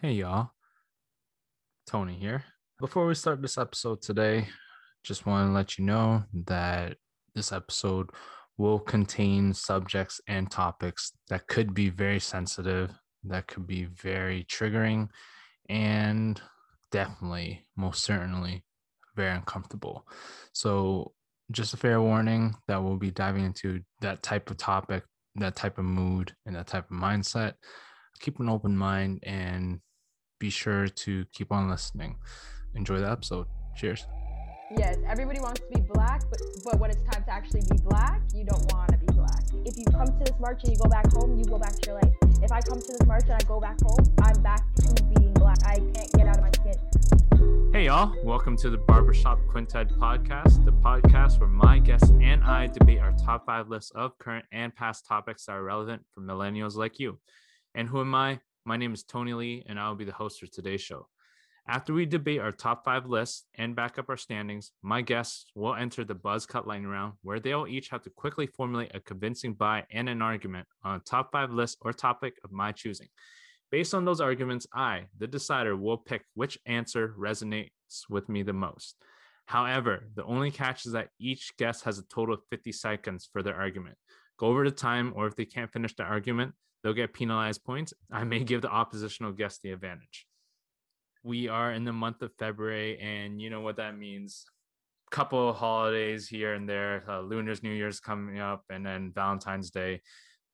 Hey, y'all. Tony here. Before we start this episode today, just want to let you know that this episode will contain subjects and topics that could be very sensitive, that could be very triggering, and definitely, most certainly, very uncomfortable. So, just a fair warning that we'll be diving into that type of topic, that type of mood, and that type of mindset. Keep an open mind and be sure to keep on listening. Enjoy the episode. Cheers. Yes, everybody wants to be black, but but when it's time to actually be black, you don't want to be black. If you come to this march and you go back home, you go back to your life. If I come to this march and I go back home, I'm back to being black. I can't get out of my skin. Hey, y'all. Welcome to the Barbershop Quintet podcast, the podcast where my guests and I debate our top five lists of current and past topics that are relevant for millennials like you. And who am I? My name is Tony Lee, and I will be the host for today's show. After we debate our top five lists and back up our standings, my guests will enter the Buzz Cut lightning round, where they will each have to quickly formulate a convincing buy and an argument on a top five list or topic of my choosing. Based on those arguments, I, the decider, will pick which answer resonates with me the most. However, the only catch is that each guest has a total of 50 seconds for their argument. Go over the time, or if they can't finish the argument, they'll get penalized points. I may give the oppositional guest the advantage. We are in the month of February, and you know what that means. Couple of holidays here and there. Uh, Lunar's New Year's coming up, and then Valentine's Day.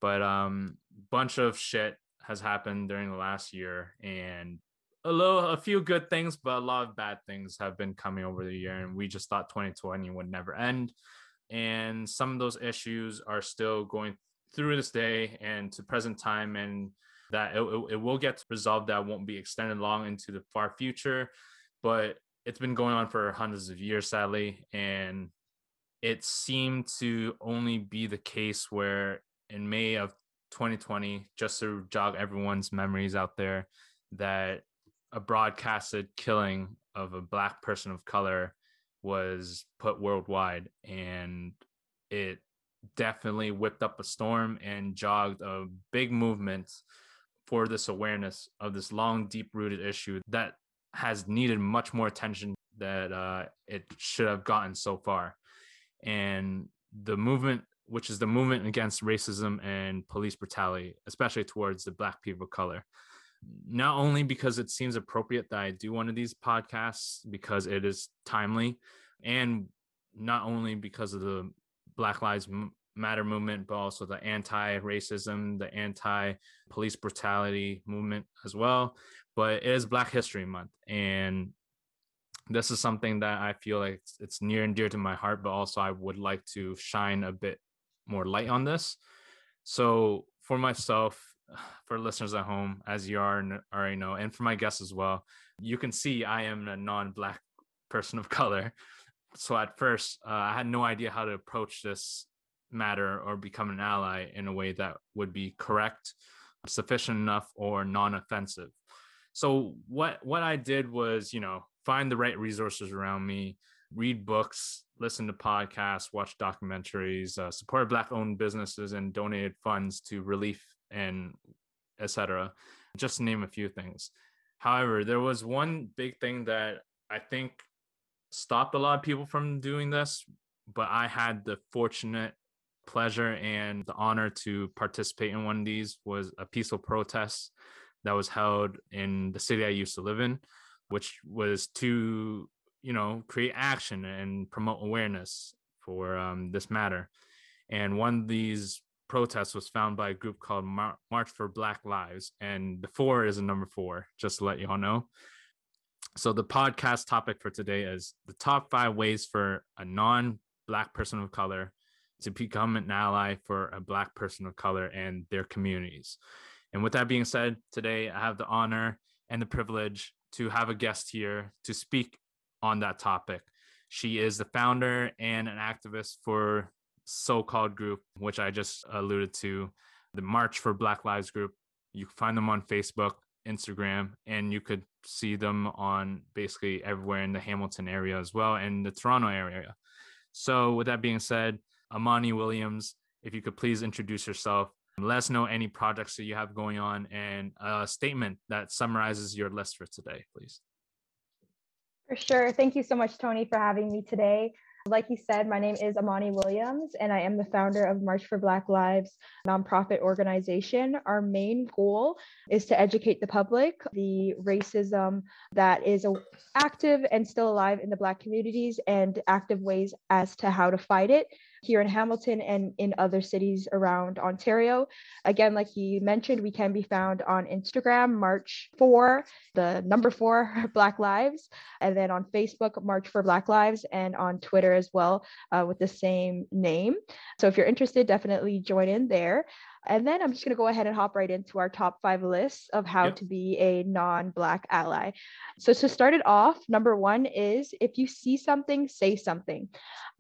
But um, bunch of shit has happened during the last year, and a little, a few good things, but a lot of bad things have been coming over the year. And we just thought 2020 would never end, and some of those issues are still going through this day and to present time and that it, it, will get resolved that won't be extended long into the far future. But it's been going on for hundreds of years sadly and it seemed to only be the case where in may of 2020 just to jog everyone's memories out there that a broadcasted killing of a black person of color was put worldwide and it definitely whipped up a storm and jogged a big movement for this awareness of this long, deep rooted issue that has needed much more attention that uh, it should have gotten so far. And the movement, which is the movement against racism and police brutality, especially towards the Black people of color. Not only because it seems appropriate that I do one of these podcasts, because it is timely, and not only because of the Black Lives Matter movement, but also the anti racism, the anti police brutality movement as well. But it is Black History Month. And this is something that I feel like it's, it's near and dear to my heart, but also I would like to shine a bit more light on this. So, for myself, for listeners at home, as you are already know, and for my guests as well, you can see I am a non Black person of color. So, at first, uh, I had no idea how to approach this matter or become an ally in a way that would be correct, sufficient enough, or non-offensive. So what what I did was, you know, find the right resources around me, read books, listen to podcasts, watch documentaries, uh, support black-owned businesses, and donated funds to relief and etc. Just to name a few things. However, there was one big thing that I think stopped a lot of people from doing this, but I had the fortunate pleasure and the honor to participate in one of these was a peaceful protest that was held in the city I used to live in, which was to, you know, create action and promote awareness for um, this matter. And one of these protests was found by a group called Mar- March for Black Lives. And the four is a number four, just to let you all know. So the podcast topic for today is the top five ways for a non Black person of color to become an ally for a Black person of color and their communities. And with that being said, today I have the honor and the privilege to have a guest here to speak on that topic. She is the founder and an activist for so-called group, which I just alluded to, the March for Black Lives group. You can find them on Facebook, Instagram, and you could see them on basically everywhere in the Hamilton area as well and the Toronto area. So, with that being said, Amani Williams, if you could please introduce yourself Let us know any projects that you have going on and a statement that summarizes your list for today, please. For sure. Thank you so much, Tony, for having me today. Like you said, my name is Amani Williams, and I am the founder of March for Black Lives nonprofit organization. Our main goal is to educate the public the racism that is active and still alive in the Black communities and active ways as to how to fight it here in Hamilton and in other cities around Ontario. Again, like he mentioned, we can be found on Instagram, March for the number four Black Lives, and then on Facebook, March for Black Lives, and on Twitter as well uh, with the same name. So if you're interested, definitely join in there. And then I'm just going to go ahead and hop right into our top five lists of how yep. to be a non Black ally. So, to start it off, number one is if you see something, say something.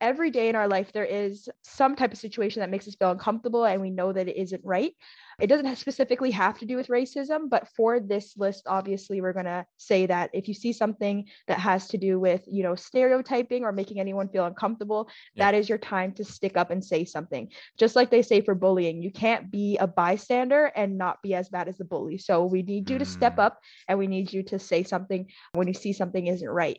Every day in our life, there is some type of situation that makes us feel uncomfortable and we know that it isn't right. It doesn't specifically have to do with racism, but for this list, obviously, we're going to say that if you see something that has to do with, you know, stereotyping or making anyone feel uncomfortable, yeah. that is your time to stick up and say something. Just like they say for bullying, you can't be a bystander and not be as bad as the bully. So we need you to step mm. up and we need you to say something when you see something isn't right.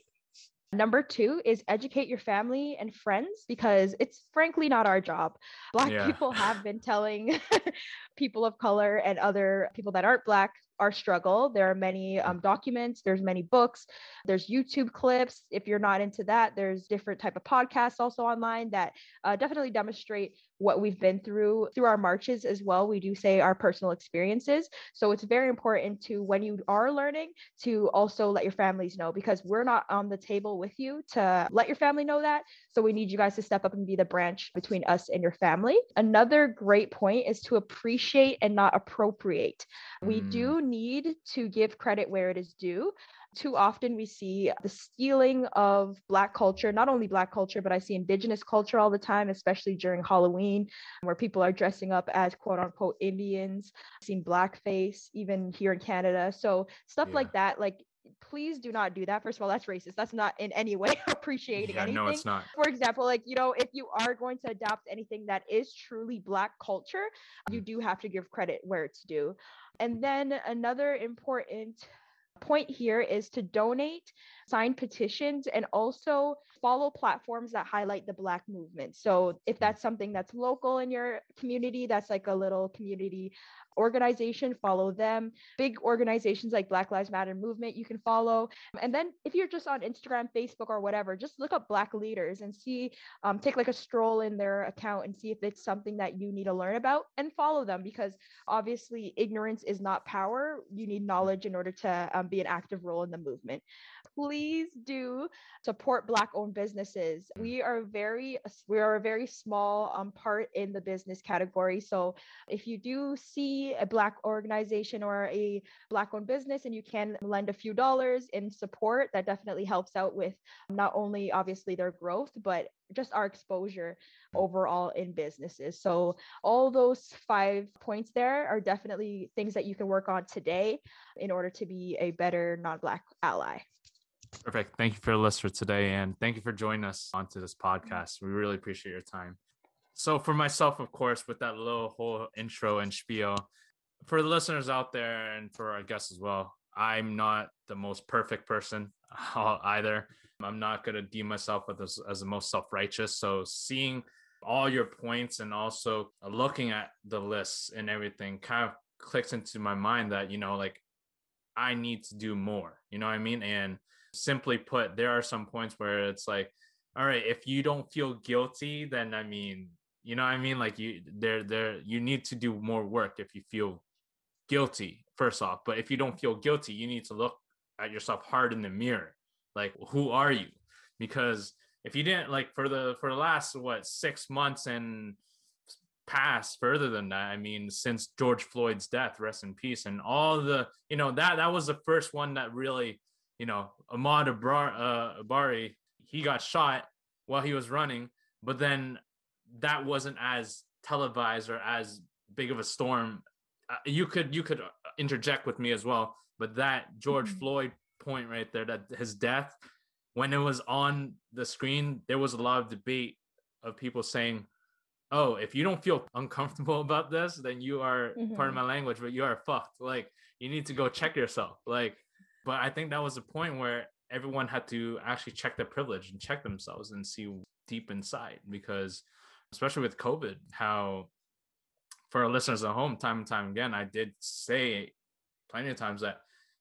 Number two is educate your family and friends because it's frankly not our job. Black yeah. people have been telling people of color and other people that aren't Black our struggle. There are many um, documents, there's many books, there's YouTube clips. If you're not into that, there's different type of podcasts also online that uh, definitely demonstrate what we've been through through our marches as well. We do say our personal experiences. So it's very important to when you are learning to also let your families know because we're not on the table with you to let your family know that. So we need you guys to step up and be the branch between us and your family. Another great point is to appreciate and not appropriate. Mm. We do need to give credit where it is due too often we see the stealing of black culture not only black culture but i see indigenous culture all the time especially during halloween where people are dressing up as quote unquote indians I've seen blackface even here in canada so stuff yeah. like that like please do not do that. First of all that's racist. That's not in any way appreciating yeah, anything no it's not. For example like you know if you are going to adopt anything that is truly black culture you mm. do have to give credit where it's due. And then another important point here is to donate, sign petitions, and also follow platforms that highlight the Black movement. So if that's something that's local in your community, that's like a little community organization, follow them. Big organizations like Black Lives Matter movement, you can follow. And then if you're just on Instagram, Facebook, or whatever, just look up Black leaders and see, um, take like a stroll in their account and see if it's something that you need to learn about and follow them because obviously ignorance is not power. You need knowledge in order to um, be an active role in the movement please do support black owned businesses we are very we are a very small um, part in the business category so if you do see a black organization or a black owned business and you can lend a few dollars in support that definitely helps out with not only obviously their growth but just our exposure overall in businesses. So, all those five points there are definitely things that you can work on today in order to be a better non Black ally. Perfect. Thank you for the list for today. And thank you for joining us onto this podcast. We really appreciate your time. So, for myself, of course, with that little whole intro and spiel, for the listeners out there and for our guests as well, I'm not the most perfect person either. I'm not going to deem myself as, as the most self righteous. So, seeing all your points and also looking at the lists and everything kind of clicks into my mind that, you know, like I need to do more. You know what I mean? And simply put, there are some points where it's like, all right, if you don't feel guilty, then I mean, you know what I mean? Like you there there you need to do more work if you feel guilty, first off. But if you don't feel guilty, you need to look at yourself hard in the mirror. Like, who are you? Because if you didn't like for the for the last what six months and past further than that i mean since george floyd's death rest in peace and all the you know that that was the first one that really you know, Ahmaud uh, Arbery, he got shot while he was running, but then that wasn't as televised or as big of a storm. Uh, you could you could uh, interject with me as well, but that George mm-hmm. Floyd point right there, that his death, when it was on the screen, there was a lot of debate of people saying, oh, if you don't feel uncomfortable about this, then you are mm-hmm. part of mm-hmm. my language, but you are fucked. Like you need to go check yourself. Like, but I think that was the point where everyone had to actually check their privilege and check themselves and see deep inside because especially with COVID, how for our listeners at home, time and time again, I did say plenty of times that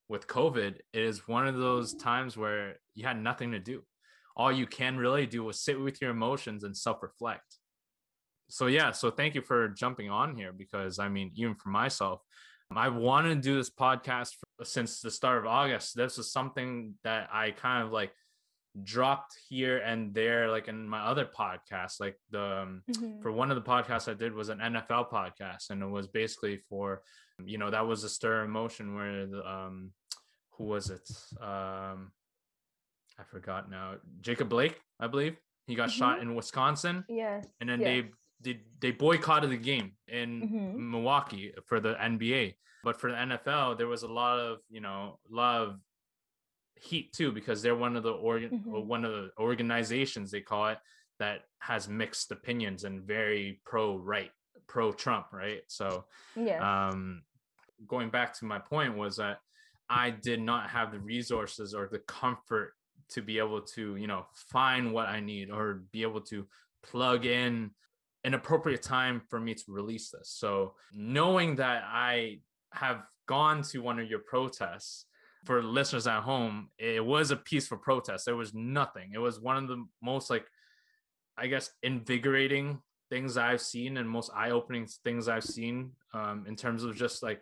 with COVID, it is one of those times where you had nothing to do. All you can really do was sit with your emotions and self reflect. So, yeah, so thank you for jumping on here because I mean, even for myself, I wanted to do this podcast for, since the start of August. This is something that I kind of like dropped here and there like in my other podcasts like the um, mm-hmm. for one of the podcasts i did was an nfl podcast and it was basically for you know that was a stir emotion where the, um who was it um i forgot now jacob blake i believe he got mm-hmm. shot in wisconsin yes and then yes. they they they boycotted the game in mm-hmm. milwaukee for the nba but for the nfl there was a lot of you know of Heat too because they're one of the organ mm-hmm. one of the organizations they call it that has mixed opinions and very pro right pro Trump right? So yeah um going back to my point was that I did not have the resources or the comfort to be able to you know find what I need or be able to plug in an appropriate time for me to release this. So knowing that I have gone to one of your protests for listeners at home, it was a peaceful protest. There was nothing. It was one of the most like, I guess, invigorating things I've seen and most eye-opening things I've seen um, in terms of just like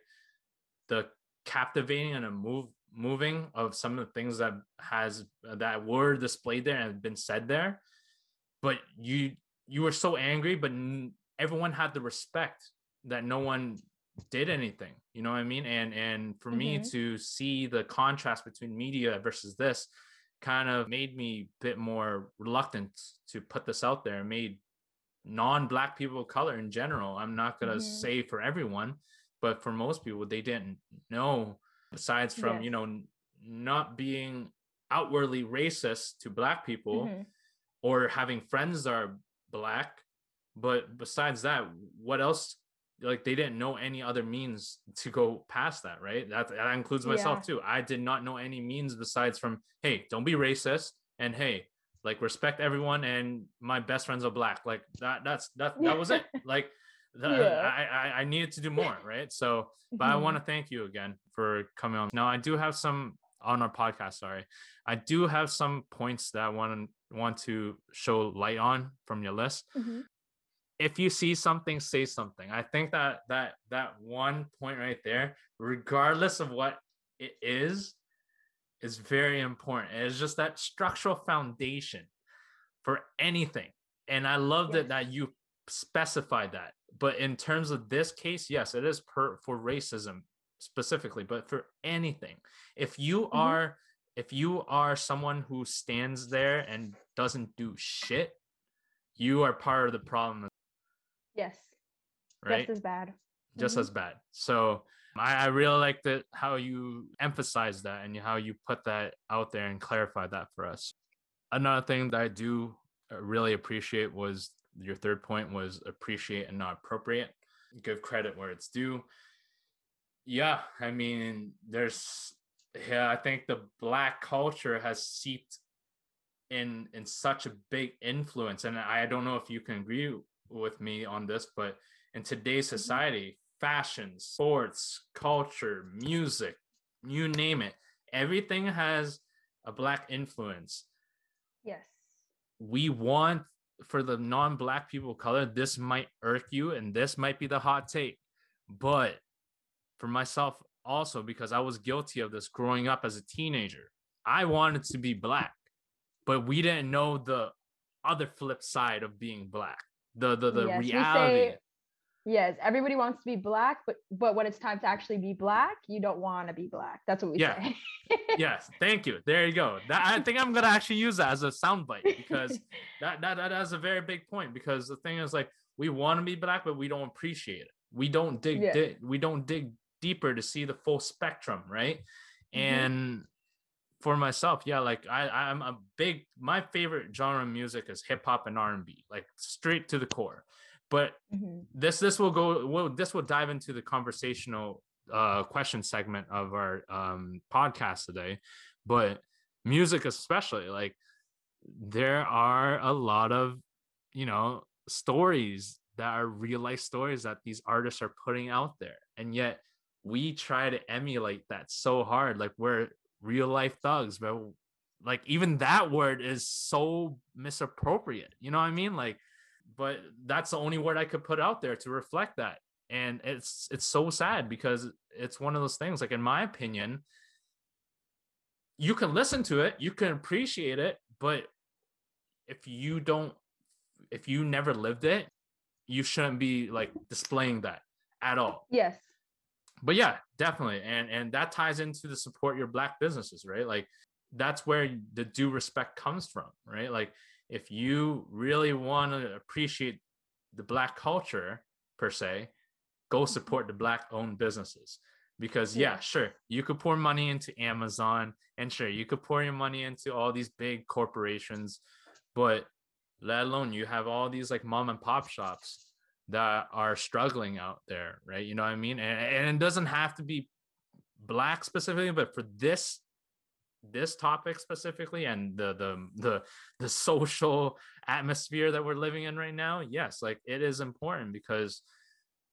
the captivating and a move moving of some of the things that has that were displayed there and been said there. But you you were so angry, but everyone had the respect that no one did anything you know what i mean and and for mm-hmm. me to see the contrast between media versus this kind of made me a bit more reluctant to put this out there made non-black people of color in general i'm not going to mm-hmm. say for everyone but for most people they didn't know besides from yes. you know not being outwardly racist to black people mm-hmm. or having friends that are black but besides that what else like they didn't know any other means to go past that right? That, that includes myself yeah. too. I did not know any means besides from hey don't be racist and hey like respect everyone and my best friends are black. Like that that's that that was it. Like the, yeah. I, I i needed to do more right? So but mm-hmm. i want to thank you again for coming on. Now i do have some on our podcast sorry i do have some points that i want to want to show light on from your list. Mm-hmm if you see something say something. I think that that that one point right there regardless of what it is is very important. It's just that structural foundation for anything. And i love yes. that that you specified that. But in terms of this case yes it is per for racism specifically but for anything. If you mm-hmm. are if you are someone who stands there and doesn't do shit you are part of the problem Yes. Right. Just as bad. Just mm-hmm. as bad. So I, I really like that how you emphasize that and how you put that out there and clarify that for us. Another thing that I do uh, really appreciate was your third point was appreciate and not appropriate. Give credit where it's due. Yeah, I mean, there's yeah, I think the black culture has seeped in in such a big influence, and I don't know if you can agree with me on this, but in today's mm-hmm. society, fashion, sports, culture, music, you name it, everything has a black influence. Yes. We want for the non-black people of color, this might irk you and this might be the hot take. But for myself also, because I was guilty of this growing up as a teenager, I wanted to be black, but we didn't know the other flip side of being black the the, the yes, reality. say, yes everybody wants to be black but but when it's time to actually be black you don't want to be black. That's what we yeah. say. Yes thank you. There you go. That, i think i'm gonna actually use that as a soundbite because that, that that is a very big point because the thing is like we want to be black but we don't appreciate it. We don't dig, yeah. dig we don't dig deeper to see the full spectrum right? Mm-hmm. and for myself, yeah, like I I'm a big my favorite genre of music is hip hop and R and B, like straight to the core. but Mhm. this this will go well this will dive into the conversational uh question segment of our um podcast today but music especially like there are a lot of you know stories that are real life stories that these artists are putting out there and yet we try to emulate that so hard like we're real life thugs but like even that word is so misappropriate you know what i mean? Like but that's the only word i could put out there to reflect that. And it's it's so sad because it's one of those things like in my opinion you can listen to it you can appreciate it but if you don't if you never lived it you shouldn't be like displaying that at all. Yes. but yeah definitely. And and that ties into the support your black businesses right? Like that's where the due respect comes from right? Like if you really want to appreciate the black culture per se go mm-hmm. support the black owned businesses. Because yeah Yeah. sure you could pour money into amazon and sure you could pour your money into all these big corporations but let alone you have all these like mom and pop shops that are struggling out there right? You know what i mean? And, and it doesn't have to be black specifically but for this this topic specifically and the the the the social atmosphere that we're living in right now yes like it is important because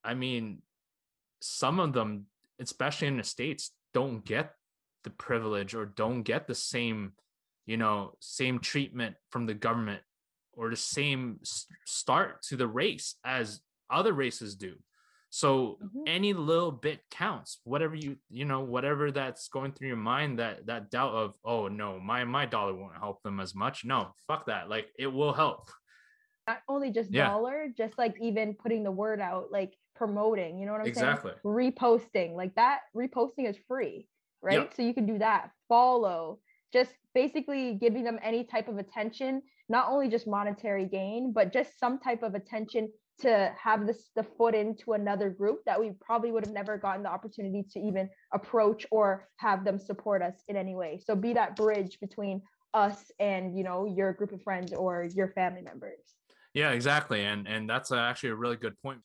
i mean some of them especially in the states don't get the privilege or don't get the same you know same treatment from the government or the same start to the race as other races do so Mhm. any little bit counts whatever you you know whatever that's going through your mind that that doubt of oh no my my dollar won't help them as much no fuck that like it will help Not only just Yeah. dollar, just like even putting the word out, like promoting, you know what I'm Exactly. saying? Reposting. Like that reposting is free, right? Yep. So you can do that. Follow. Just basically giving them any type of attention, not only just monetary gain, but just some type of attention to have this the foot into another group that we probably would have never gotten the opportunity to even approach or have them support us in any way. So be that bridge between us and you know your group of friends or your family members. Yeah, exactly. And and that's actually a really good point.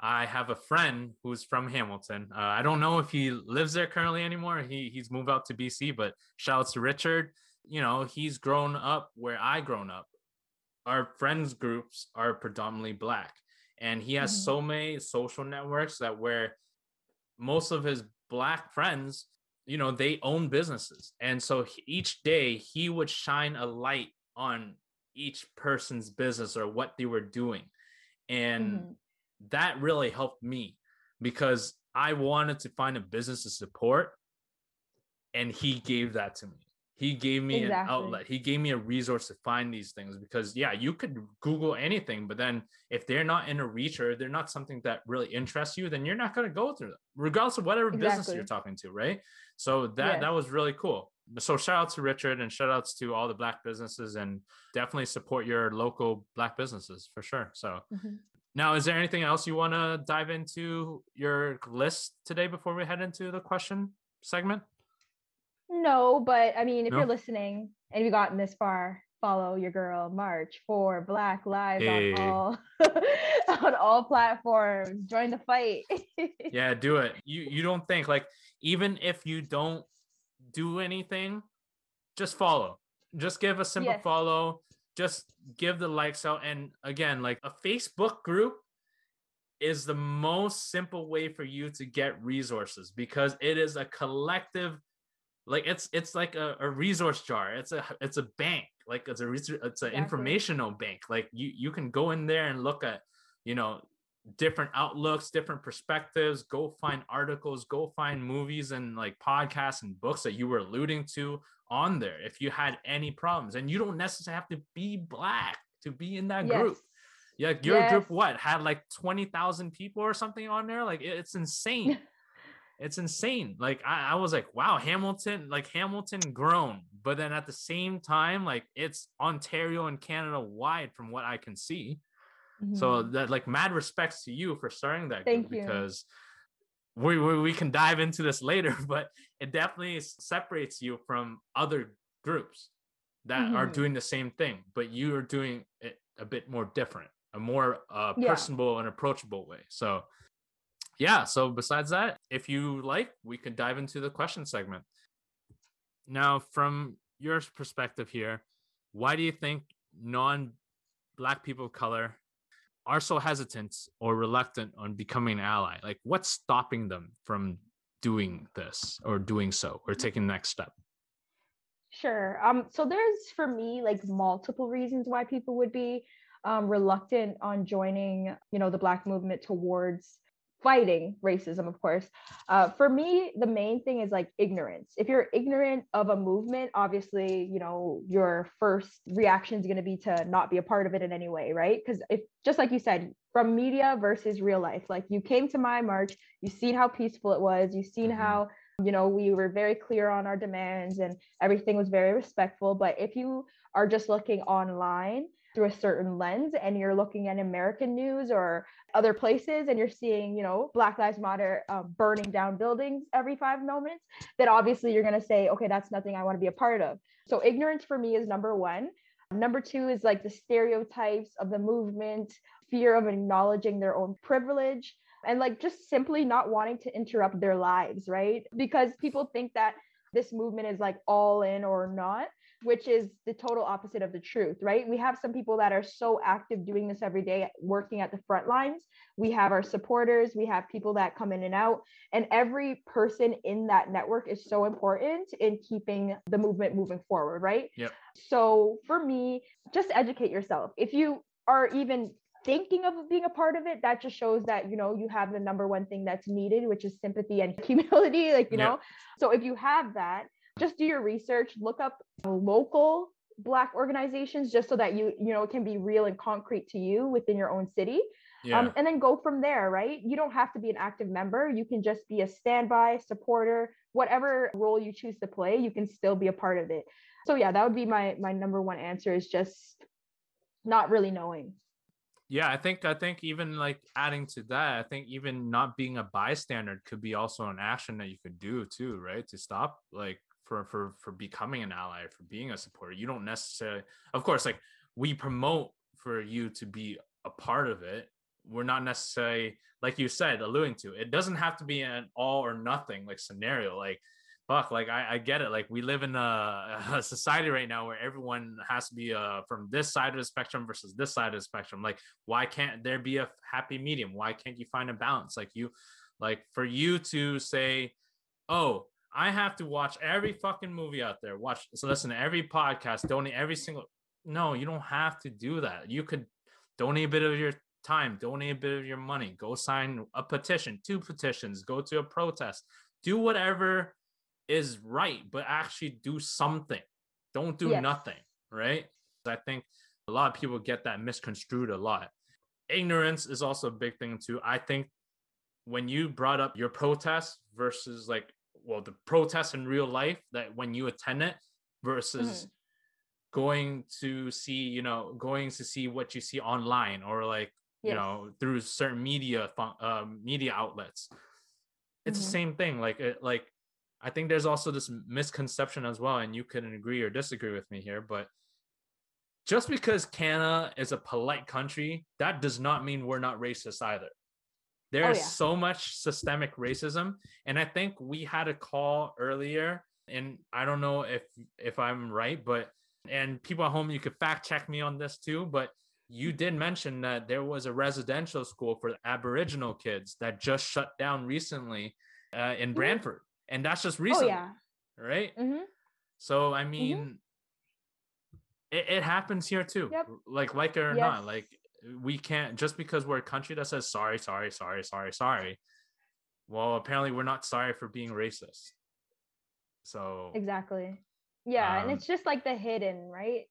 I have a friend who's from Hamilton. Uh, I don't know if he lives there currently anymore. He he's moved out to BC, but shout out to Richard. You know, he's grown up where I grown up. Our friends groups are predominantly black, and he has Mhm. so many social networks that where most of his black friends, you know, they own businesses, and so each day he would shine a light on each person's business or what they were doing. And Mhm. that really helped me because I wanted to find a business to support. And he gave that to me. He gave me an outlet. He gave me a resource to find these things because, yeah, you could Google anything, but then if they're not in a reach or they're not something that really interests you, then you're not going to go through them, regardless of whatever business you're talking to, right? So that that was really cool. So shout out to Richard and shout outs to all the black businesses and definitely support your local black businesses for sure. So Mhm. now, is there anything else you want to dive into your list today before we head into the question segment? No, but I mean, if No? you're listening and you've gotten this far, follow your girl March for Black Lives Hey. on all on all platforms. Join the fight. Yeah, do it. You you don't think like even if you don't do anything, just follow. Just give a simple Yes. follow. Just give the likes out. And again, like a Facebook group is the most simple way for you to get resources because it is a collective like it's it's like a, a resource jar. It's a it's a bank. Like it's a res- it's an Exactly. informational bank. Like you you can go in there and look at you know different outlooks different perspectives go find articles go find movies and like podcasts and books that you were alluding to on there if you had any problems. And you don't necessarily have to be black to be in that yes. group. Yeah your group what had like 20,000 people or something on there? Like it- it's insane it's insane like I, I was like wow hamilton like hamilton grown but then at the same time like it's ontario and canada wide from what i can see so Mhm. that like mad respects to you for starting that Thank group you. because we, we we can dive into this later but it definitely separates you from other groups that are Mhm. doing the same thing but you are doing it a bit more different a more uh, Yeah. personable and approachable way. So, yeah. So, besides that, if you like, we could dive into the question segment. Now, from your perspective here, why do you think non Black people of color are so hesitant or reluctant on becoming an ally? Like, what's stopping them from doing this or doing so or taking the next step? Sure. Um, so there's for me like multiple reasons why people would be um, reluctant on joining, you know, the Black movement towards fighting racism, of course. Uh, for me, the main thing is like ignorance. If you're ignorant of a movement, obviously, you know, your first reaction is going to be to not be a part of it in any way, right? Because if just like you said, from media versus real life, like you came to my march, you've seen how peaceful it was, you've seen Mhm. how you know we were very clear on our demands and everything was very respectful but if you are just looking online through a certain lens and you're looking at american news or other places and you're seeing you know black lives matter uh, burning down buildings every five moments then obviously you're going to say okay that's nothing i want to be a part of. So ignorance for me is number one. Number two is like the stereotypes of the movement fear of acknowledging their own privilege and like just simply not wanting to interrupt their lives, right? Because people think that this movement is like all in or not, which is the total opposite of the truth, right? We have some people that are so active doing this every day, working at the front lines. We have our supporters, we have people that come in and out, and every person in that network is so important in keeping the movement moving forward, right? Yep. So for me, just educate yourself. If you are even thinking of being a part of it that just shows that you know you have the number one thing that's needed which is sympathy and humility like you Yeah. know so if you have that just do your research look up local black organizations just so that you you know it can be real and concrete to you within your own city. Yeah. um, and then go from there right? You don't have to be an active member. You can just be a standby supporter whatever role you choose to play you can still be a part of it. So yeah that would be my my number one answer is just not really knowing. Yeah i think i think even like adding to that i think even not being a bystander could be also an action that you could do too right? To stop like for for for becoming an ally for being a supporter. You don't necessarily of course like we promote for you to be a part of it. We're not necessarily like you said alluding to it doesn't have to be an all or nothing like scenario like fuck like I, I get it. Like we live in a, a society right now where everyone has to be uh from this side of the spectrum versus this side of the spectrum. Like why can't there be a happy medium? Why can't you find a balance? Like you like for you to say oh i have to watch every fucking movie out there watch so listen to every podcast donate every single no you don't have to do that you could donate a bit of your time donate a bit of your money go sign a petition two petitions go to a protest do whatever is right, but actually do something. Don't do Yes. nothing, right? I think a lot of people get that misconstrued a lot. Ignorance is also a big thing too. I think when you brought up your protest versus like, well, the protests in real life that when you attend it versus going to see, you know, going to see what you see online or like, you know, through certain media uh, media outlets. It's the Mhm. same thing. Like, it, like I think there's also this misconception as well, and you can agree or disagree with me here, but just because Canada is a polite country, that does not mean we're not racist either. There's yeah. so much systemic racism, and I think we had a call earlier, and I don't know if if I'm right, but and people at home, you could fact check me on this too, but you did mention that there was a residential school for Aboriginal kids that just shut down recently uh, in Mhm. Brantford, and that's just oh recently, yeah right? hmm So I mean, it, it happens here too. Yep. Like like it or not, like we can't just because we're a country that says sorry, sorry, sorry, sorry, sorry. Well, apparently we're not sorry for being racist. So Exactly. Yeah, and Um, it's just like the hidden, right?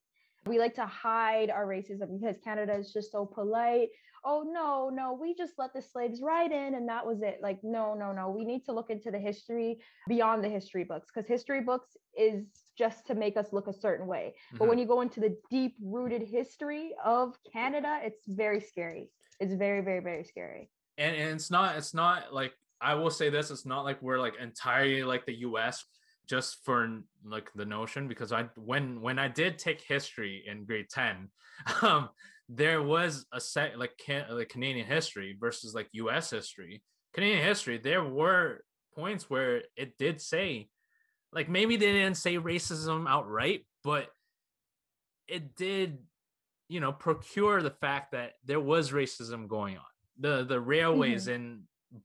We like to hide our racism because Canada is just so polite. Oh no, no, we just let the slaves ride in and that was it. Like no, no, no. We need to look into the history beyond the history books because history books is just to make us look a certain way. But mhm. when you go into the deep rooted history of Canada, it's very scary. It's very, very, very scary. and, and it's not it's not like I will say this, it's not like we're like entirely like the US. just for like the notion because I when when I did take history in grade 10 um there was a set like can, like Canadian history versus like US history Canadian history there were points where it did say like maybe they didn't say racism outright but it did you know procure the fact that there was racism going on the the railways mm-hmm. in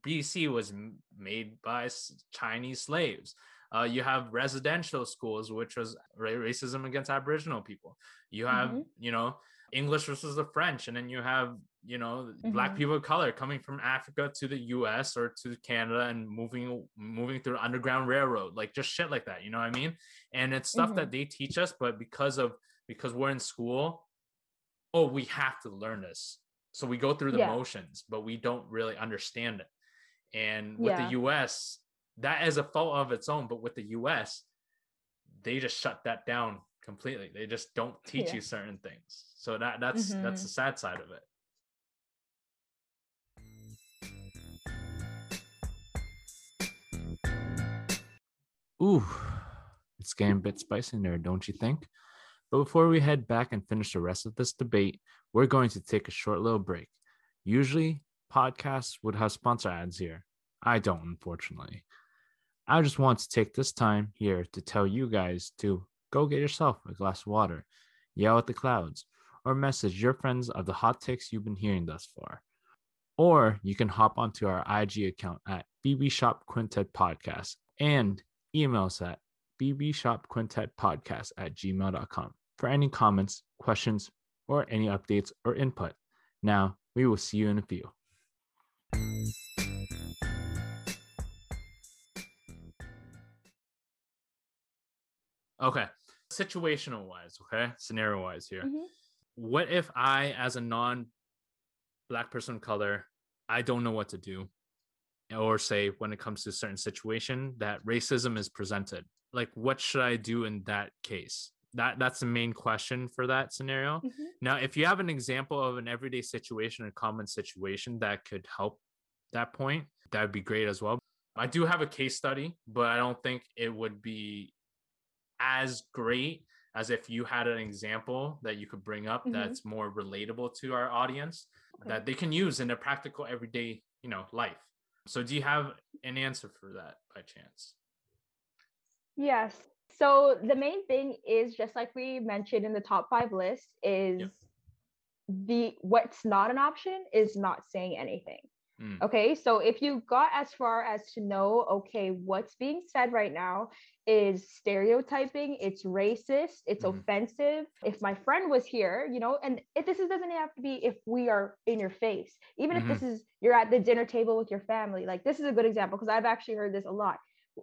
BC was made by Chinese slaves uh, you have residential schools, which was racism against Aboriginal people. You have, mm-hmm. you know, English versus the French, and then you have, you know, mm-hmm. black people of color coming from Africa to the U.S. or to Canada and moving moving through underground railroad, like just shit like that. You know what I mean? And it's stuff mm-hmm. that they teach us, but because of because we're in school, oh, we have to learn this. So we go through the yeah. motions, but we don't really understand it. And with yeah. the US, that is a fault of its own. But with the US, they just shut that down completely. They just don't teach yeah. you certain things. So that that's mm-hmm. that's the sad side of it. Ooh, it's getting a bit spicy in there, don't you think? But before we head back and finish the rest of this debate, we're going to take a short little break. Usually, podcasts would have sponsor ads here. I don't, unfortunately. I just want to take this time here to tell you guys to go get yourself a glass of water, yell at the clouds, or message your friends of the hot takes you've been hearing thus far. Or you can hop onto our IG account at BB Shop Quintet Podcast and email us at bbshopquintetpodcast at gmail.com for any comments, questions, or any updates or input. Now, we will see you in a few. Okay. Situational wise, okay? Scenario wise here. Mm-hmm. What if I, as a non black person of color, I don't know what to do? Or say when it comes to a certain situation that racism is presented. Like what should I do in that case? That that's the main question for that scenario. Mm-hmm. Now, if you have an example of an everyday situation or common situation that could help that point, that would be great as well. I do have a case study, but I don't think it would be as great as if you had an example that you could bring up mm-hmm. that's more relatable to our audience okay. that they can use in their practical everyday you know life so do you have an answer for that by chance? Yes. So the main thing is just like we mentioned in the top five list is yep. the what's not an option is not saying anything Mm. Okay, so if you got as far as to know, okay, what's being said right now is stereotyping, it's racist, it's mm. offensive. If my friend was here, you know, and if this is, doesn't have to be if we are in your face, even mm-hmm. if this mm-hmm. is you're at the dinner table with your family, like this is a good example because I've actually heard this a lot.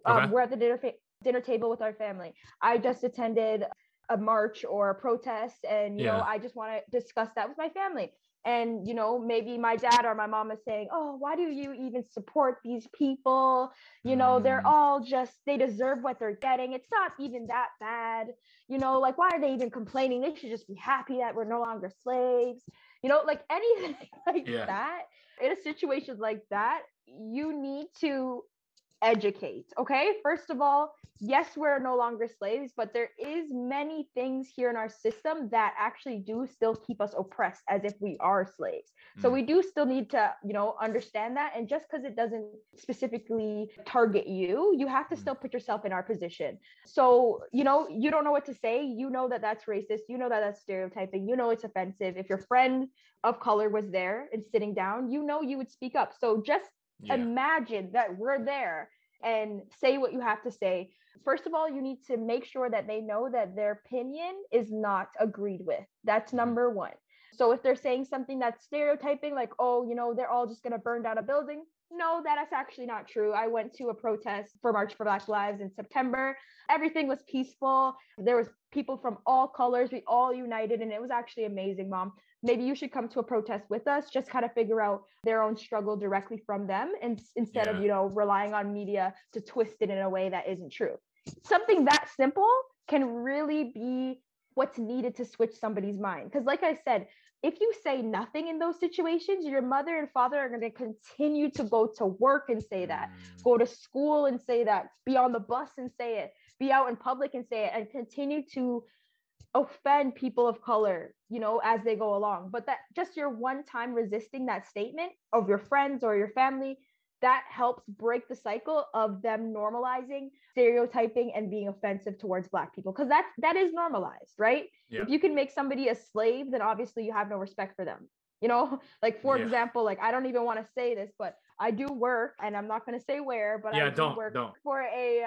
Um, okay. We're at the dinner fa- dinner table with our family. I just attended a march or a protest, and you yeah. know, I just want to discuss that with my family and you know maybe my dad or my mom is saying oh why do you even support these people? You know mm. they're all just they deserve what they're getting. It's not even that bad. You know like why are they even complaining? They should just be happy that we're no longer slaves. You know like anything like yeah. that. In a situation like that you need to educate okay? First of all yes we're no longer slaves but there is many things here in our system that actually do still keep us oppressed as if we are slaves. Mm. so we do still need to you know understand that. And just because it doesn't specifically target you you have to mm. still put yourself in our position. So you know you don't know what to say. You know that that's racist. You know that that's stereotyping. You know it's offensive. If your friend of color was there and sitting down you know you would speak up. So just yeah. imagine that we're there and say what you have to say. First of all, you need to make sure that they know that their opinion is not agreed with. That's mm-hmm. number one. So if they're saying something that's stereotyping, like, oh, you know, they're all just going to burn down a building, no, that is actually not true. I went to a protest for March for Black Lives in September. Everything was peaceful. There was people from all colors. We all united and it was actually amazing, mom. Maybe you should come to a protest with us, just kind of figure out their own struggle directly from them and instead yeah. of, you know, relying on media to twist it in a way that isn't true. Something that simple can really be what's needed to switch somebody's mind. Because, like I said, if you say nothing in those situations, your mother and father are going to continue to go to work and say that, mm. go to school and say that, be on the bus and say it. be out in public and say it and continue to offend people of color, you know, as they go along. But that just your one time resisting that statement of your friends or your family, that helps break the cycle of them normalizing stereotyping and being offensive towards black people because that's that is normalized right yeah. if you can make somebody a slave then obviously you have no respect for them you know like for yeah. example like i don't even want to say this but i do work and i'm not going to say where but yeah, i do don't, work don't. for a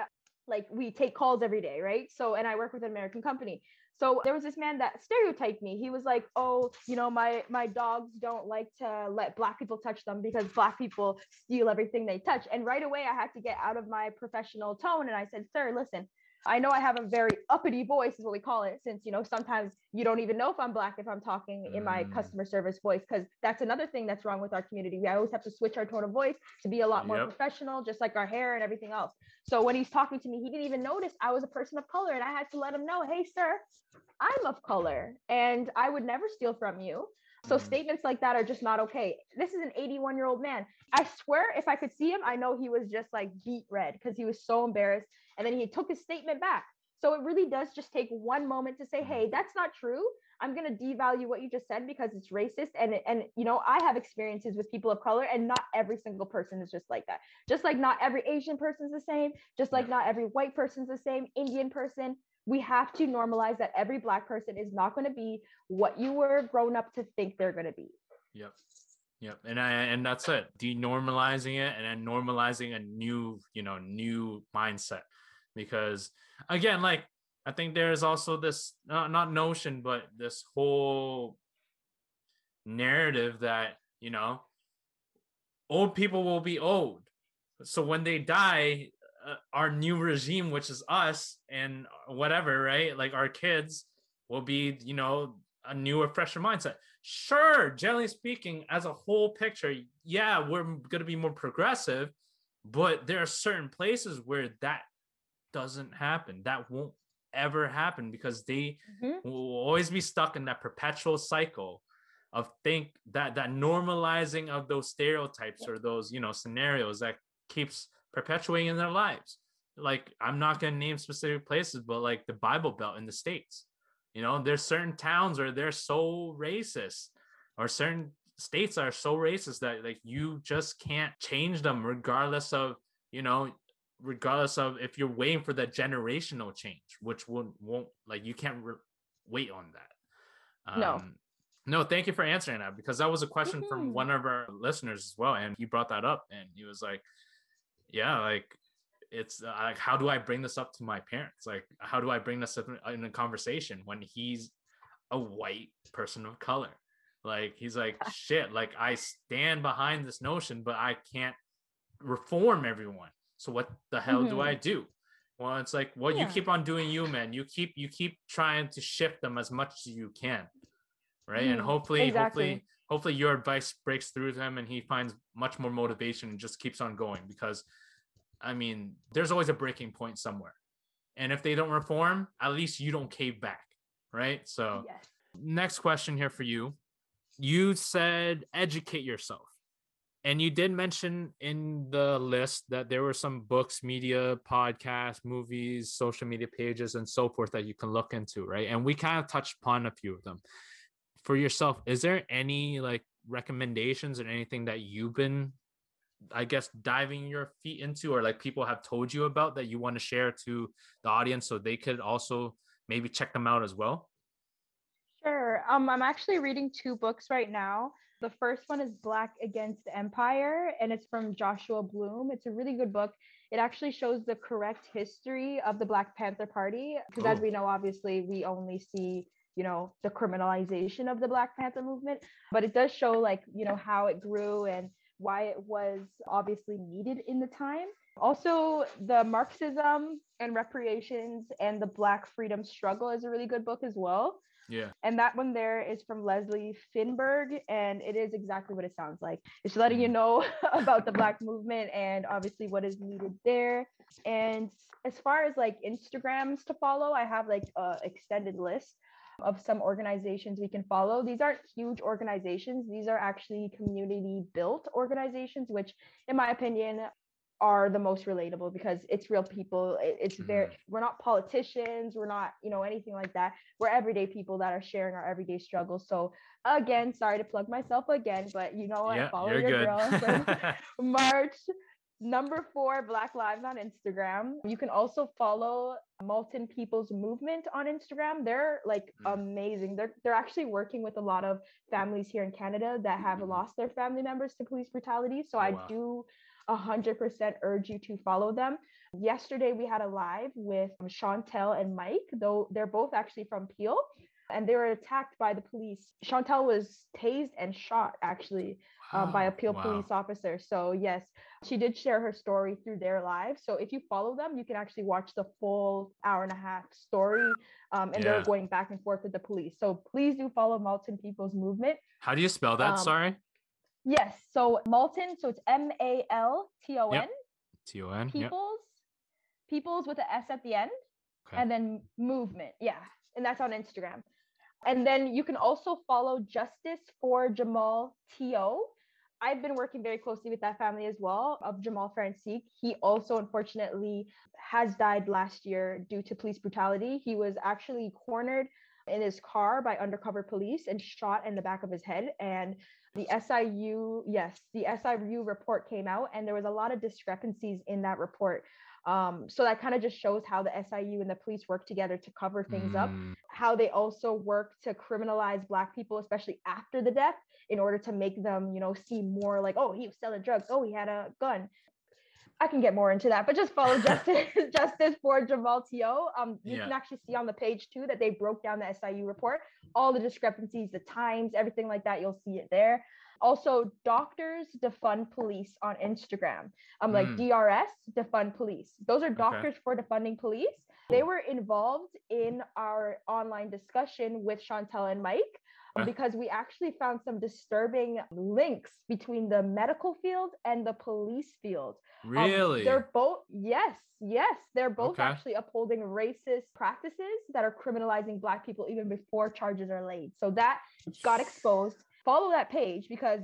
like we take calls every day right so and i work with an american company so there was this man that stereotyped me. He was like, "Oh, you know, my my dogs don't like to let black people touch them because black people steal everything they touch." And right away I had to get out of my professional tone and I said, "Sir, listen, I know I have a very uppity voice, is what we call it, since you know sometimes you don't even know if I'm black if I'm talking in my mm. customer service voice, because that's another thing that's wrong with our community. We always have to switch our tone of voice to be a lot more yep. professional, just like our hair and everything else. So when he's talking to me, he didn't even notice I was a person of color, and I had to let him know, hey, sir, I'm of color, and I would never steal from you. So mm. statements like that are just not okay. This is an 81 year old man. I swear, if I could see him, I know he was just like beat red because he was so embarrassed. And then he took his statement back. So it really does just take one moment to say, hey, that's not true. I'm going to devalue what you just said because it's racist. And, and, you know, I have experiences with people of color and not every single person is just like that. Just like not every Asian person is the same, just like not every white person is the same, Indian person. We have to normalize that every black person is not going to be what you were grown up to think they're going to be. Yep. Yep. And I, and that's it. Denormalizing it and then normalizing a new, you know, new mindset because again like i think there's also this not, not notion but this whole narrative that you know old people will be old so when they die our new regime which is us and whatever right like our kids will be you know a newer fresher mindset sure generally speaking as a whole picture yeah we're going to be more progressive but there are certain places where that doesn't happen. That won't ever happen because they mm-hmm. will always be stuck in that perpetual cycle of think that that normalizing of those stereotypes or those you know scenarios that keeps perpetuating in their lives like i'm not going to name specific places but like the bible belt in the states you know there's certain towns where they're so racist or certain states are so racist that like you just can't change them regardless of you know regardless of if you're waiting for that generational change, which won't won't like you can't re- wait on that. Um, no. No, thank you for answering that because that was a question mm-hmm. from one of our listeners as well, and he brought that up, and he was like, "Yeah, like it's uh, like how do I bring this up to my parents? Like how do I bring this up in a conversation when he's a white person of color? Like he's like shit. Like I stand behind this notion, but I can't reform everyone. So what the hell mm-hmm. do I do? Well, it's like, well, yeah. you keep on doing you, man. You keep you keep trying to shift them as much as you can, right? Mm, and hopefully, exactly. hopefully, hopefully, your advice breaks through to him, and he finds much more motivation and just keeps on going. Because, I mean, there's always a breaking point somewhere, and if they don't reform, at least you don't cave back, right? So, yes. next question here for you. You said educate yourself. And you did mention in the list that there were some books, media, podcasts, movies, social media pages, and so forth that you can look into, right? And we kind of touched upon a few of them. For yourself, is there any like recommendations or anything that you've been, I guess, diving your feet into, or like people have told you about that you want to share to the audience so they could also maybe check them out as well? Sure. Um, I'm actually reading two books right now. The first one is Black Against Empire, and it's from Joshua Bloom. It's a really good book. It actually shows the correct history of the Black Panther Party, because oh. as we know, obviously, we only see you know the criminalization of the Black Panther movement, but it does show like you know how it grew and why it was obviously needed in the time. Also, the Marxism and reparations and the Black freedom struggle is a really good book as well. Yeah. And that one there is from Leslie Feinberg, and it is exactly what it sounds like. It's letting you mm. know about the Black movement and obviously what is needed there. And as far as like Instagrams to follow, I have like a extended list of some organizations we can follow. These aren't huge organizations. These are actually community built organizations, which in my opinion are the most relatable because it's real people. It's very Mhm. we're not politicians, we're not, you know, anything like that. We're everyday people that are sharing our everyday struggles. So again, sorry to plug myself again, but you know what? Follow your good. girls. and March number four, Black Lives on Instagram. You can also follow Malton People's Movement on Instagram. They're like Mm. amazing. They're they're actually working with a lot of families here in Canada that have Mhm. lost their family members to police brutality. So Oh, I wow. do 100% urge you to follow them. Yesterday we had a live with Chantel and Mike, though they're both actually from Peel. And they were attacked by the police. Chantel was tased and shot actually um, by a Wow, Peel wow. police officer. So yes, she did share her story through their live. So if you follow them, you can actually watch the full hour and a half story. Um, and Yeah. they're going back and forth with the police. So please do follow Malton People's Movement. How do you spell that? Um, Sorry. Yes. So Malton. So it's M A L T O N. T O N. Yep. People's. People's with an S at the end. Okay. And then movement. Yeah. And that's on Instagram. And then you can also follow Justice for Jamal T.O. I've been working very closely with that family as well of Jamal Francis. He also unfortunately has died last year due to police brutality. He was actually cornered in his car by undercover police and shot in the back of his head. And the SIU, yes, the SIU report came out, and there was a lot of discrepancies in that report. Um, so that kind of just shows how the SIU and the police work together to cover things up Mm, how they also work to criminalize black people especially after the death in order to make them you know seem more like oh he was selling drugs. Oh he had a gun. I can get more into that but just follow justice justice for jamal Tio. um you can actually see on the page too that they broke down the siu report all the discrepancies the times everything like that you'll see it there also doctors defund police on instagram um like Mm. drs defund police those are doctors for defunding police they were involved in our online discussion with Chantel and Mike um, Okay. because we actually found some disturbing links between the medical field and the police field. Um, really? they're both, yes, yes, they're both Okay. actually upholding racist practices that are criminalizing Black people even before charges are laid. So that got exposed. Follow that page because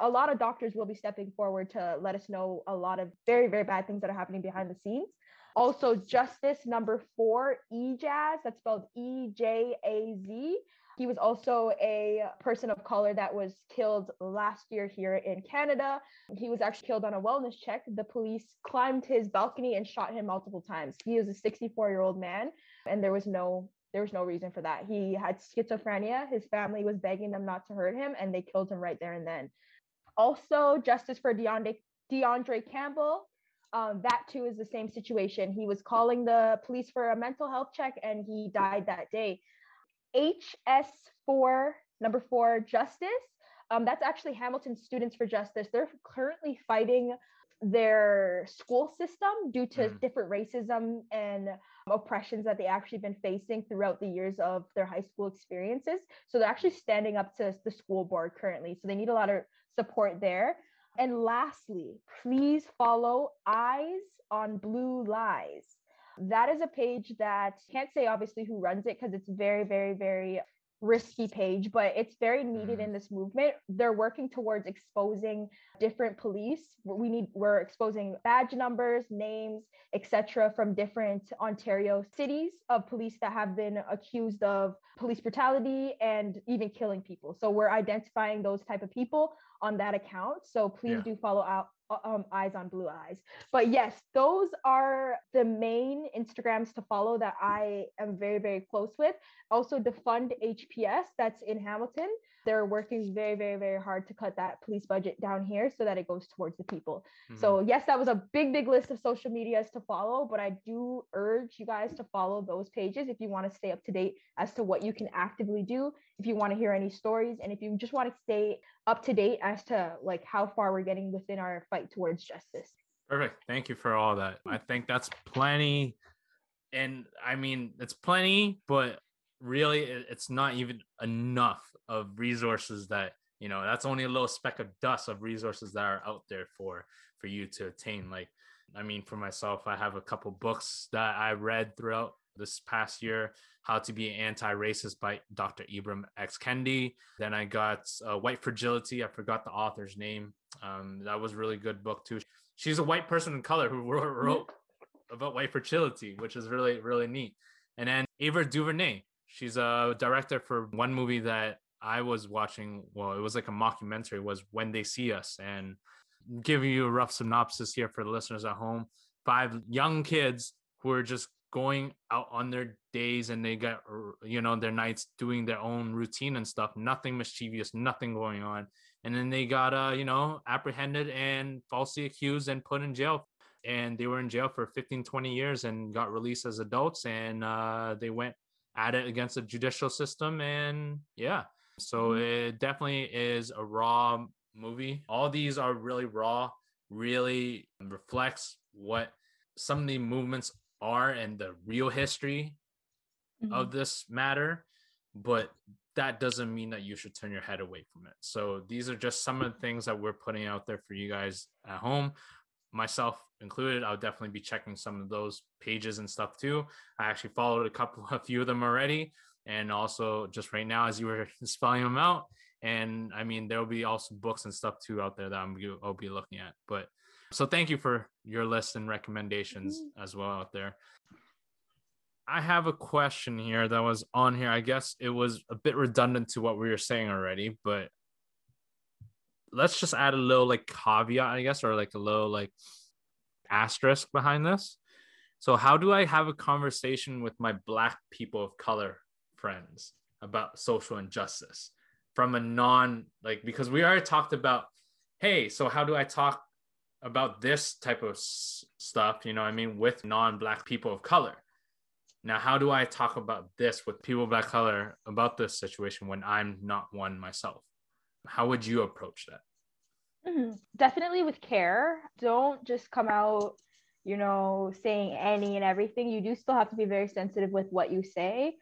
a lot of doctors will be stepping forward to let us know a lot of very, very bad things that are happening behind the scenes. Also, Justice number four, EJAZ, that's spelled E J A Z. He was also a person of color that was killed last year here in Canada. He was actually killed on a wellness check. The police climbed his balcony and shot him multiple times. He was a 64 year old man, and there was no there was no reason for that. He had schizophrenia. His family was begging them not to hurt him, and they killed him right there and then. Also, justice for D'Andre, D'Andre Campbell. Um, that too is the same situation. He was calling the police for a mental health check, and he died that day. HS4, number four, Justice. Um, that's actually Hamilton Students for Justice. They're currently fighting their school system due to Mm. different racism and oppressions that they actually been facing throughout the years of their high school experiences. So they're actually standing up to the school board currently. So they need a lot of support there. And lastly, please follow Eyes on Blue Lies. That is a page that can't say obviously who runs it because it's very, very, very risky page, but it's very needed Mhm. in this movement. They're working towards exposing different police. We need we're exposing badge numbers, names, etc. from different Ontario cities of police that have been accused of police brutality and even killing people. So we're identifying those type of people on that account. So please Yeah. do follow out um, eyes on blue lies. But yes, those are the main Instagrams to follow that I am very, very close with. Also, Defund HPS, that's in Hamilton. They're working very, very, very hard to cut that police budget down here so that it goes towards the people. Mhm. So, yes, that was a big, big list of social medias to follow, but I do urge you guys to follow those pages if you want to stay up to date as to what you can actively do, if you want to hear any stories, and if you just want to stay up to date as to like how far we're getting within our fight towards justice. Perfect. Thank you for all that. I think that's plenty. And I mean, it's plenty, but really, it's not even enough of resources that, you know, that's only a little speck of dust of resources that are out there for for you to attain. Like, I mean, for myself, I have a couple books that I read throughout this past year how to be anti-racist by dr ibram x. Kendi. Then i got uh, white fragility. I forgot the author's name. Um, that was a really good book too. She's a white person of color who wrote, wrote about white fragility which is really really neat. And then Ava DuVernay, she's a director for one movie that I was watching. Well, it was like a mockumentary. Was When They See Us, and giving you a rough synopsis here for the listeners at home. Five young kids who are just going out on their days and they got you know their nights doing their own routine and stuff nothing mischievous nothing going on and then they got uh you know apprehended and falsely accused and put in jail and they were in jail for 15 20 years and got released as adults and uh they went at it against the judicial system and yeah so mm-hmm. it definitely is a raw movie all these are really raw really reflects what some of the movements are and the real history mm-hmm. of this matter but that doesn't mean that you should turn your head away from it so these are just some of the things that we're putting out there for you guys at home myself included i'll definitely be checking some of those pages and stuff too i actually followed a couple a few of them already and also just right now as you were spelling them out and i mean there'll be also books and stuff too out there that i'm i'll be looking at but so thank you for your list and recommendations mm-hmm. as well out there. I have a question here that was on here. I guess it was a bit redundant to what we were saying already, but let's just add a little like caveat, I guess, or like a little like asterisk behind this. So, how do I have a conversation with my Black people of color friends about social injustice from a non like, because we already talked about, hey, so how do I talk about this type of s- stuff, you know, I mean, with non-black people of color. Now, how do I talk about this with people of black color about this situation when I'm not one myself? How would you approach that? Mm-hmm. Definitely with care. Don't just come out, you know, saying any and everything. You do still have to be very sensitive with what you say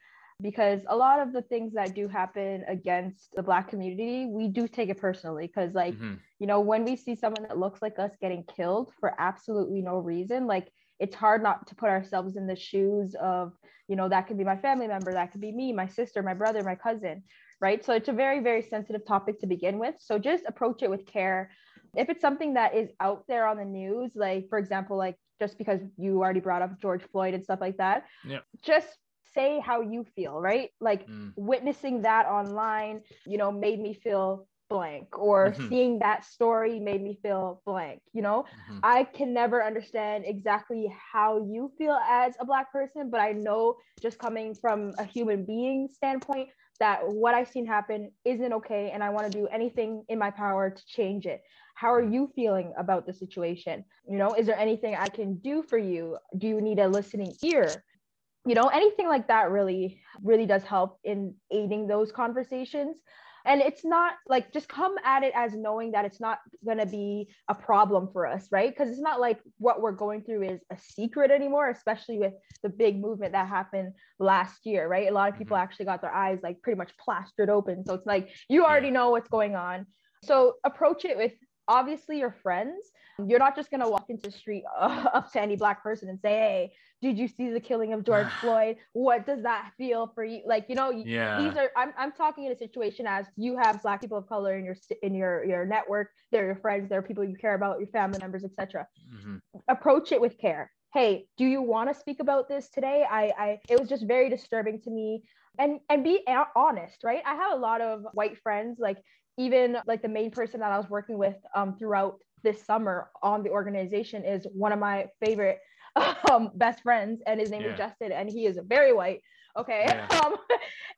because a lot of the things that do happen against the black community we do take it personally because like mm-hmm. you know when we see someone that looks like us getting killed for absolutely no reason like it's hard not to put ourselves in the shoes of you know that could be my family member that could be me my sister my brother my cousin right so it's a very very sensitive topic to begin with so just approach it with care if it's something that is out there on the news like for example like just because you already brought up george floyd and stuff like that yeah. just say how you feel, right? Like mm. witnessing that online, you know, made me feel blank or mm-hmm. seeing that story made me feel blank you know mm-hmm. i can never understand exactly how you feel as a black person but i know just coming from a human being standpoint that what i've seen happen isn't okay and i want to do anything in my power to change it. How are you feeling about the situation? You know is there anything i can do for you? Do you need a listening ear? You know anything like that really really does help in aiding those conversations and it's not like just come at it as knowing that it's not going to be a problem for us right? Because it's not like what we're going through is a secret anymore especially with the big movement that happened last year right? A lot of people mm-hmm. actually got their eyes like pretty much plastered open. So it's like you already know what's going on. So approach it with obviously your friends you're not just going to walk into the street uh, up to any black person and say hey did you see the killing of george floyd? What does that feel for you? Like you know yeah. these are I'm, I'm talking in a situation as you have black people of color in your in your your network they're your friends they're people you care about your family members etc mm-hmm. approach it with care. Hey do you want to speak about this today? I i it was just very disturbing to me. And and be honest right? I have a lot of white friends like even like the main person that i was working with um, throughout this summer on the organization is one of my favorite um, best friends, and his name yeah. is Justin, and he is very white. Okay. Yeah. Um,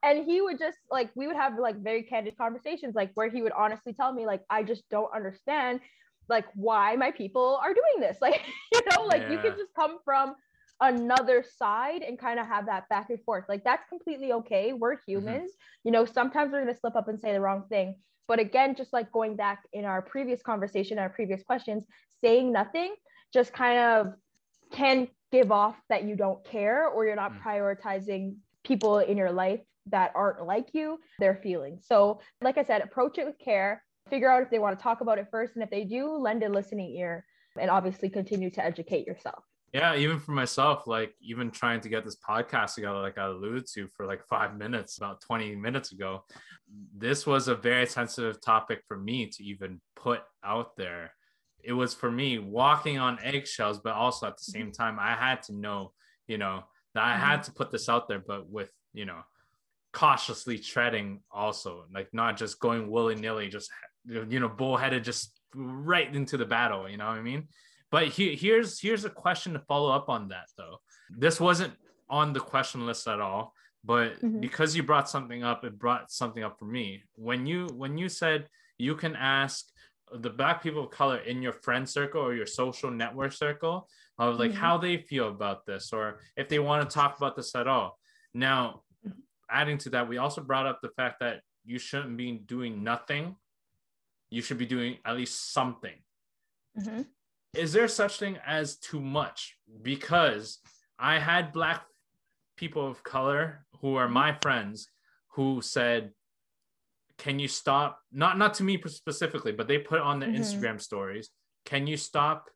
and he would just like we would have like very candid conversations, like where he would honestly tell me, like, I just don't understand like why my people are doing this. Like, you know, like yeah. you can just come from another side and kind of have that back and forth. Like that's completely okay. We're mm-hmm. humans. Mm-hmm. You know, sometimes we're gonna slip up and say the wrong thing. But again, just like going back in our previous conversation, our previous questions, saying nothing just kind of can give off that you don't care or you're not mm. prioritizing people in your life that aren't like you, their feelings. So, like I said, approach it with care, figure out if they want to talk about it first. And if they do, lend a listening ear and obviously continue to educate yourself yeah even for myself like even trying to get this podcast together like i alluded to for like five minutes about 20 minutes ago this was a very sensitive topic for me to even put out there. It was for me walking on eggshells, but also at the same mm-hmm. time, I had to know, you know, that I had mm-hmm. to put this out there, but with, you know, cautiously treading also, like not just going willy nilly, just, you know, bullheaded, just right into the battle, you know what I mean? But he, here's here's a question to follow up on that though. This wasn't on the question list at all, but Mhm. because you brought something up, it brought something up for me. When you when you said you can ask the black people of color in your friend circle or your social network circle of like Mhm. how they feel about this or if they want to talk about this at all. Now, adding to that, we also brought up the fact that you shouldn't be doing nothing. You should be doing at least something Mhm. Is there such thing as too much because i had black people of color who are my friends who said can you stop not not to me specifically but they put on the Mhm. instagram stories can you stop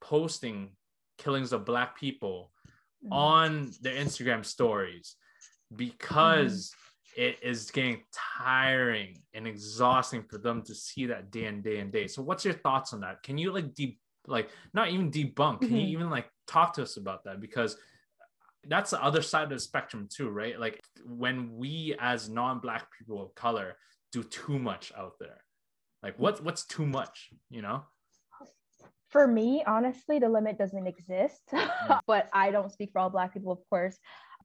posting killings of black people Mhm. on their instagram stories because it is getting tiring and exhausting for them to see that day and day and day. So what's your thoughts on that? Can you like deep like not even debunk, can you Mhm. even like talk to us about that? Because that's the other side of the spectrum too, right? Like when we as non-black people of color do too much out there. Like what what's too much, you know? For me, honestly, the limit doesn't exist, but I don't speak for all Black people, of course.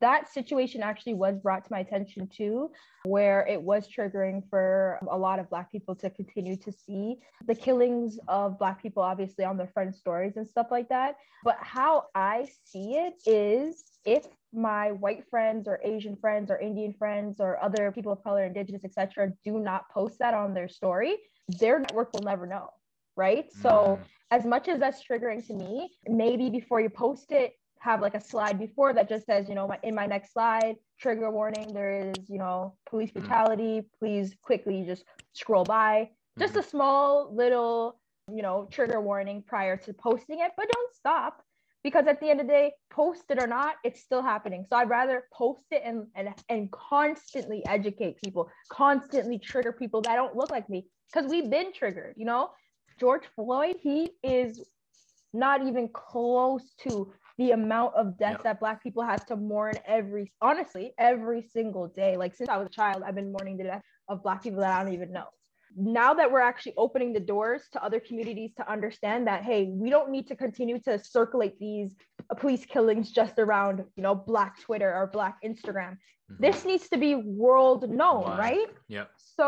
That situation actually was brought to my attention too, where it was triggering for a lot of Black people to continue to see the killings of Black people, obviously on their friend stories and stuff like that. But how I see it is if my white friends or Asian friends or Indian friends or other people of color, indigenous, etc., do not post that on their story, their network will never know. Right. So Mm, as much as that's triggering to me, maybe before you post it, have like a slide before that just says, you know, my, in my next slide, trigger warning, there is, you know, police Mm. brutality. Please quickly just scroll by. Just a small little, you know, trigger warning prior to posting it, but don't stop because at the end of the day, post it or not, it's still happening. So I'd rather post it and and, and constantly educate people, constantly trigger people that don't look like me because we've been triggered, you know. George Floyd, he is not even close to the amount of death Yep. that black people have to mourn every honestly every single day. Like since i was a child i've been mourning the death of black people that i don't even know. Now that we're actually opening the doors to other communities to understand that hey we don't need to continue to circulate these police killings just around you know black twitter or black instagram. Mhm. this needs to be world known right? Yeah so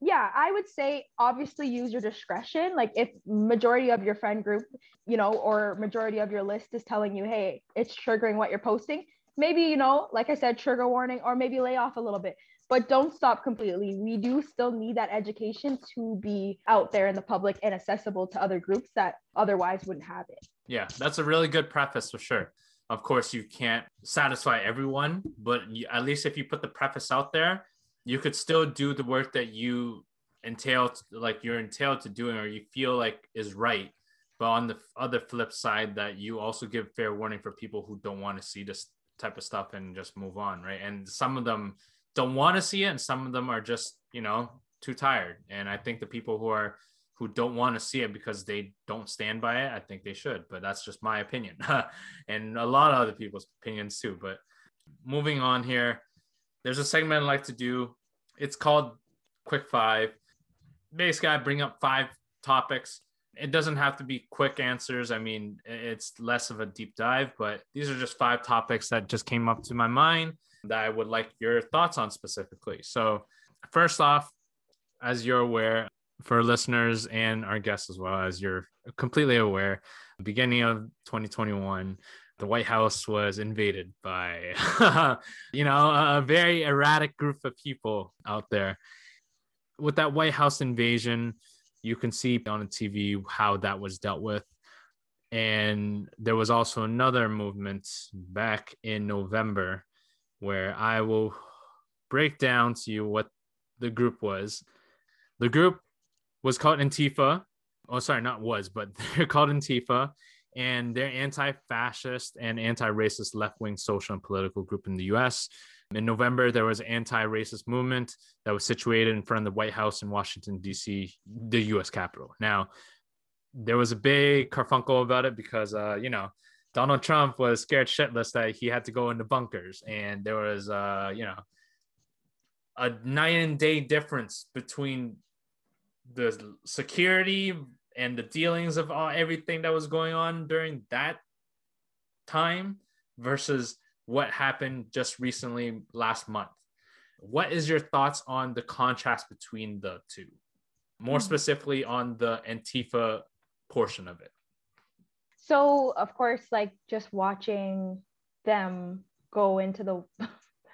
yeah i would say obviously use your discretion. Like if majority of your friend group you know or majority of your list is telling you hey it's triggering what you're posting maybe you know like i said trigger warning or maybe lay off a little bit. But don't stop completely. We do still need that education to be out there in the public and accessible to other groups that otherwise wouldn't have it. Yeah, that's a really good preface for sure. Of course, you can't satisfy everyone, but at least if you put the preface out there, you could still do the work that you entail, like you're entailed to doing, or you feel like is right. But on the other flip side, that you also give fair warning for people who don't want to see this type of stuff and just move on, right? And some of them don't want to see it, and some of them are just, you know, too tired. And I think the people who are who don't want to see it because they don't stand by it, I think they should. But that's just my opinion, and a lot of other people's opinions too. But moving on here, there's a segment I like to do. It's called Quick Five. Basically, I bring up five topics. It doesn't have to be quick answers. I mean, it's less of a deep dive, but these are just five topics that just came up to my mind that I would like your thoughts on specifically. So, first off, as you're aware, for listeners and our guests as well, as you're completely aware, beginning of 2021, the White House was invaded by, you know, a very erratic group of people out there. With that White House invasion, you can see on the TV how that was dealt with. And there was also another movement back in November where I will break down to you what the group was. The group was called Antifa. Oh, sorry, not was, but they're called Antifa. And they're anti-fascist and anti-racist left-wing social and political group in the U.S. In November, there was an anti-racist movement that was situated in front of the White House in Washington, D.C., the U.S. Capitol. Now, there was a big carfunkel about it because uh, you know, Donald Trump was scared shitless that he had to go into bunkers, and there was uh, you know, a night and day difference between the security and the dealings of all, everything that was going on during that time versus what happened just recently last month. What is your thoughts on the contrast between the two? More mm-hmm. specifically on the Antifa portion of it. So, of course, like just watching them go into the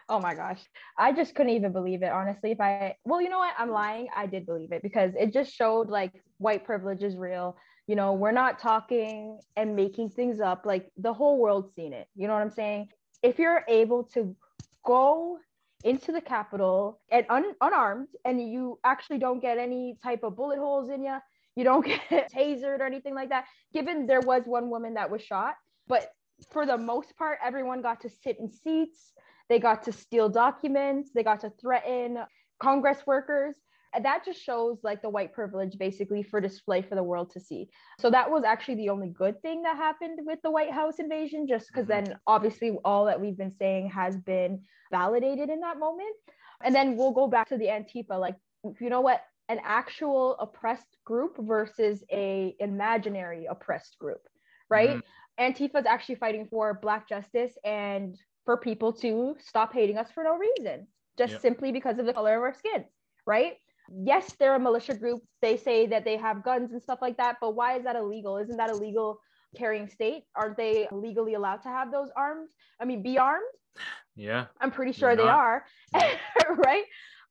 oh my gosh. I just couldn't even believe it honestly. If i well you know what? I'm lying. I did believe it because it just showed like white privilege is real. You know we're not talking and making things up. Like the whole world's seen it. You know what i'm saying? If you're able to go into the capitol and un- unarmed and you actually don't get any type of bullet holes in you you don't get tasered or anything like that given there was one woman that was shot but for the most part everyone got to sit in seats they got to steal documents. They got to threaten congress workers. And that just shows like the white privilege basically for display for the world to see. So that was actually the only good thing that happened with the white house invasion just because mm-hmm. then obviously all that we've been saying has been validated in that moment. And then we'll go back to the antifa. Like you know what? An actual oppressed group versus a imaginary oppressed group right? Mm-hmm. antifa is actually fighting for black justice and for people to stop hating us for no reason just yep. simply because of the color of our skin right yes, they're a militia group. They say that they have guns and stuff like that, but why is that illegal? Isn't that illegal carrying state? Aren't they legally allowed to have those arms? I mean, be armed? Yeah. I'm pretty sure they are. right?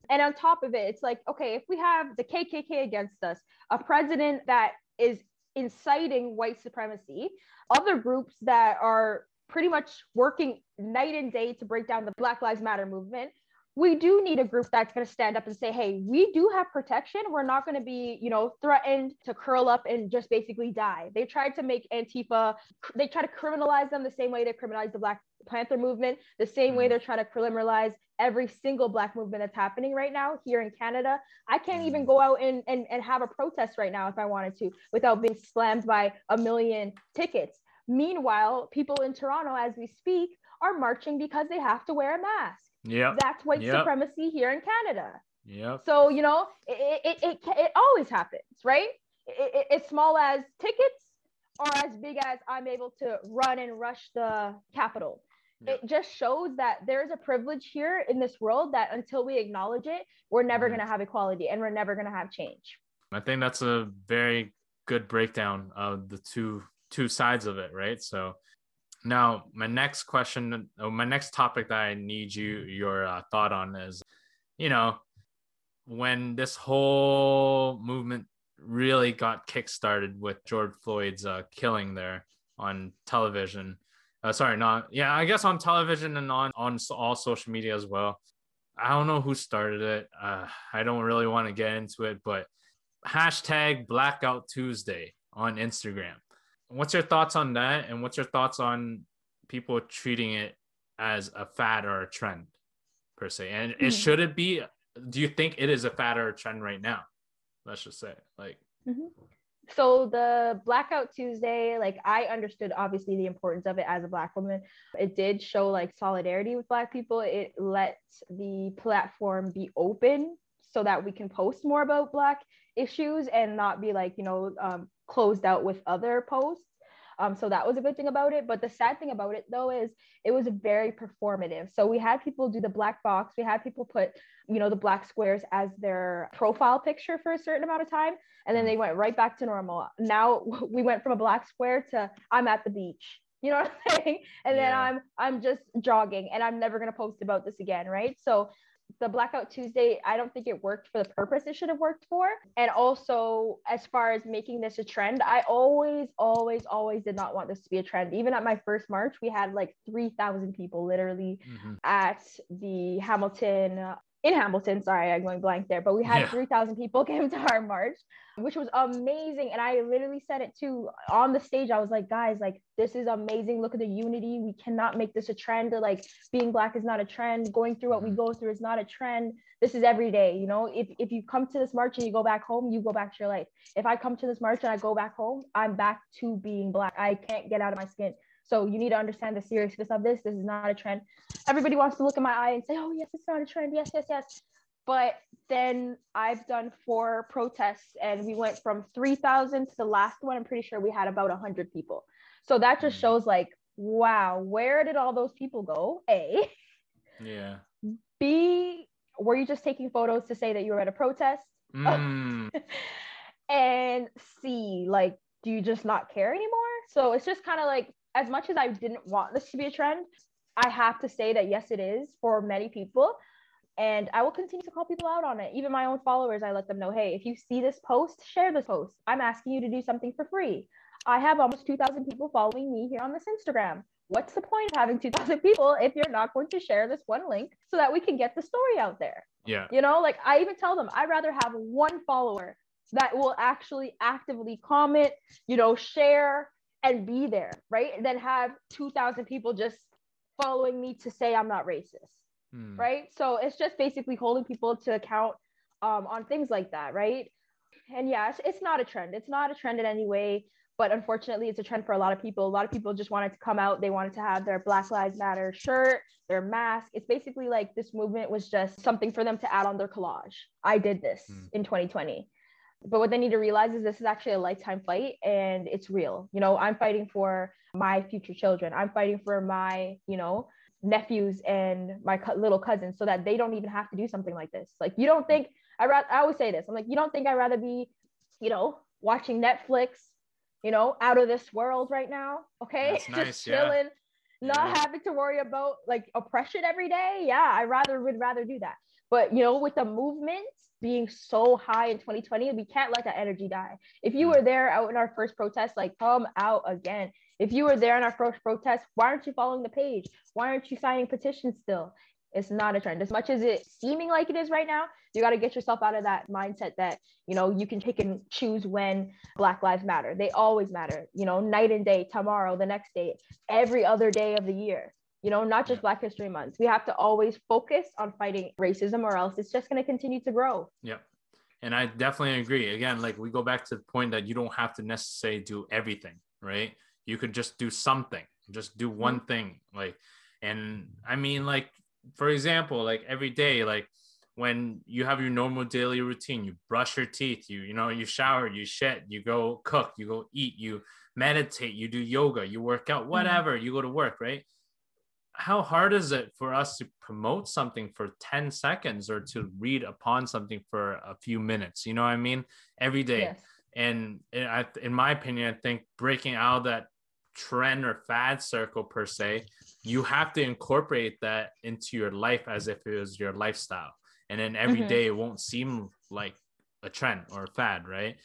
And on top of it, it's like, okay, if we have the KKK against us, a president that is inciting white supremacy, other groups that are pretty much working night and day to break down the Black Lives Matter movement, we do need a group that's going to stand up and say, hey, we do have protection. We're not going to be, you know, threatened to curl up and just basically die. They tried to make Antifa, they try to criminalize them the same way they criminalized the Black Panther movement, the same way mm-hmm. they're trying to criminalize every single Black movement that's happening right now here in Canada. I can't even mm-hmm. go out and, and, and have a protest right now if I wanted to without being slammed by a million tickets. Meanwhile, people in Toronto, as we speak, are marching because they have to wear a mask. Yeah. That's white yep. supremacy here in Canada. Yeah. So, you know, it, it, it, it always happens, right? It, it, as small as tickets or as big as I'm able to run and rush the capitol. Yep. It just shows that there's a privilege here in this world that until we acknowledge it, we're never mm-hmm. going to have equality and we're never going to have change. I think that's a very good breakdown of the two two sides of it, right? So now, my next question, my next topic that I need you your uh, thought on is, you know, when this whole movement really got kickstarted with George Floyd's uh, killing there on television. Uh, sorry, not yeah, I guess on television and on on all social media as well. I don't know who started it. Uh, I don't really want to get into it, but hashtag Blackout Tuesday on Instagram what's your thoughts on that? And what's your thoughts on people treating it as a fad or a trend per se? And mm-hmm. it should it be do you think it is a fad or a trend right now? Let's just say like. Mm-hmm. so the blackout tuesday like i understood obviously the importance of it as a black woman. It did show like solidarity with black people. It let the platform be open so that we can post more about black issues and not be like you know um, closed out with other posts. Um, so that was a good thing about it. But the sad thing about it though is it was very performative. So we had people do the black box. We had people put, you know, the black squares as their profile picture for a certain amount of time. And then they went right back to normal. Now we went from a black square to I'm at the beach. You know what I'm saying? And yeah. then I'm I'm just jogging and I'm never gonna post about this again, right? So the blackout tuesday i don't think it worked for the purpose it should have worked for and also as far as making this a trend i always always always did not want this to be a trend even at my first march we had like 3000 people literally mm-hmm. at the hamilton in Hamilton. Sorry, I'm going blank there, but we had Yeah. 3,000 people came to our march, which was amazing. And I literally said it too on the stage. I was like, guys, like, this is amazing. Look at the unity. We cannot make this a trend. Like, being black is not a trend. Going through what we mm-hmm. go through is not a trend. This is every day. You know, if, if you come to this march and you go back home, you go back to your life. If I come to this march and I go back home, I'm back to being black. I can't get out of my skin. So you need to understand the seriousness of this. This is not a trend. Everybody wants to look in my eye and say, oh, yes, it's not a trend. Yes, yes, yes. But then I've done four protests and we went from 3,000 to the last one. I'm pretty sure we had about 100 people. So that just Mm. shows like, wow, where did all those people go? A. Yeah. B, were you just taking photos to say that you were at a protest? Mm. and C, like, do you just not care anymore? So it's just kind of like, as much as I didn't want this to be a trend, I have to say that yes, it is for many people. And I will continue to call people out on it. Even my own followers, I let them know hey, if you see this post, share this post. I'm asking you to do something for free. I have almost 2,000 people following me here on this Instagram. What's the point of having 2,000 people if you're not going to share this one link so that we can get the story out there? Yeah. You know, like I even tell them I'd rather have one follower that will actually actively comment, you know, share and be there, right? Than have 2,000 people just following me to say I'm not racist, Mm. right? So it's just basically holding people to account um, on things like that, right? And yeah, it's, it's not a trend. It's not a trend in any way, but unfortunately, it's a trend for a lot of people. A lot of people just wanted to come out. They wanted to have their Black Lives Matter shirt, their mask. It's basically like this movement was just something for them to add on their collage. I did this Mm. in 2020. But what they need to realize is this is actually a lifetime fight and it's real. You know, I'm fighting for my future children. I'm fighting for my, you know, nephews and my co- little cousins so that they don't even have to do something like this. Like, you don't think, I, ra- I always say this, I'm like, you don't think I'd rather be, you know, watching Netflix, you know, out of this world right now. Okay. That's nice, Just yeah. chilling, not Yeah. having to worry about like oppression every day. Yeah. I rather would rather do that. But, you know, with the movement being so high in 2020, we can't let that energy die. If you Mm. were there out in our first protest, like come out again. If you were there in our first protest, why aren't you following the page? Why aren't you signing petitions still? It's not a trend. As much as it seeming like it is right now, you got to get yourself out of that mindset that, you know, you can pick and choose when Black Lives Matter. They always matter, you know, night and day, tomorrow, the next day, every other day of the year. You know, not just. Black History Month. We have to always focus on fighting racism or else it's just going to continue to grow. Yeah. And I definitely agree. Again, like we go back to the point that you don't have to necessarily do everything, right? You could just do something, just do mm-hmm. one thing. Like, and I mean, like, for example, like every day, like when you have your normal daily routine, you brush your teeth, you, you know, you shower, you shit, you go cook, you go eat, you meditate, you do yoga, you work out, mm-hmm. whatever, you go to work, right? How hard is it for us to promote something for 10 seconds or to read upon something for a few minutes? You know what i mean? Every day. Yes. and in, I, in my opinion i think breaking out of that trend or fad circle per se you have to incorporate that into your life as if it was your lifestyle. And then every Mhm. day it won't seem like a trend or a fad right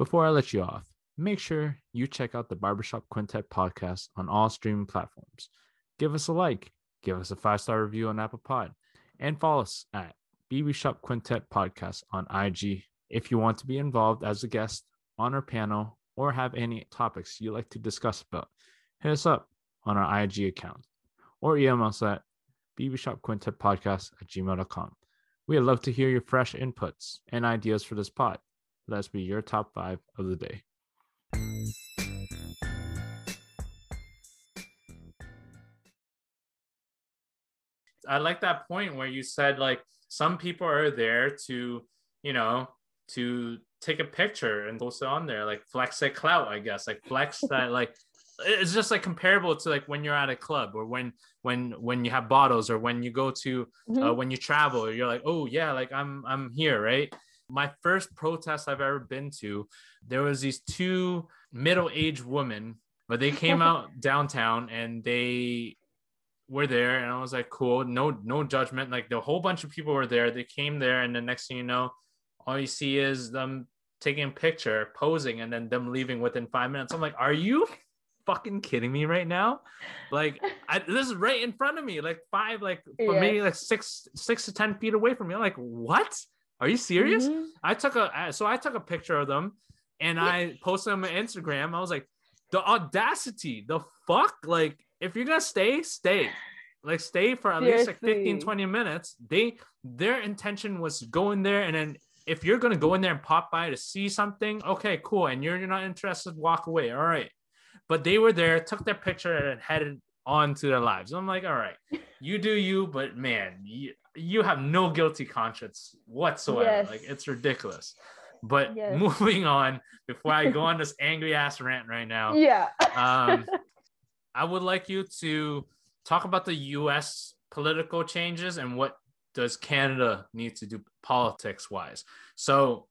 Before I let you off, make sure you check out the Barbershop Quintet podcast on all streaming platforms. Give us a like, give us a five star review on Apple Pod, and follow us at BB Shop Quintet Podcast on IG if you want to be involved as a guest on our panel or have any topics you'd like to discuss about. Hit us up on our IG account or email us at bbshopquintetpodcast at gmail.com. We'd love to hear your fresh inputs and ideas for this pod. Let's be your top five of the day. I like that point where you said like some people are there to, you know, to take a picture and post it on there, like flex a clout, I guess, like flex that like it's just like comparable to like when you're at a club or when when when you have bottles or when you go to uh, Mhm. when you travel you're like oh yeah like i'm i'm here right my first protest i've ever been to there was these two middle-aged women but they came out downtown and they were there and i was like cool no no judgment like the whole bunch of people were there they came there and the next thing you know all you see is them taking a picture, posing, and then them leaving within five minutes. I'm like, are you fucking kidding me right now? Like, I, this is right in front of me, like five, like Yeah. maybe like six, six to ten feet away from me. I'm like, what? Are you serious? Mhm. I took a so I took a picture of them and I posted them on Instagram. I was like, the audacity, the fuck? Like, if you're gonna stay, stay. Like stay for at least like 15, 20 minutes. They their intention was to go in there and then if you're gonna go in there and pop by to see something, okay, cool. And you're, you're not interested, walk away. All right. But they were there, took their picture and headed on to their lives. I'm like, all right, you do you, but man, you, you have no guilty conscience whatsoever. Yes. Like it's ridiculous. But Yes. moving on, before I go on this angry ass rant right now, Yeah. um, I would like you to talk about the U.S. political changes and what does Canada need to do politics wise. So,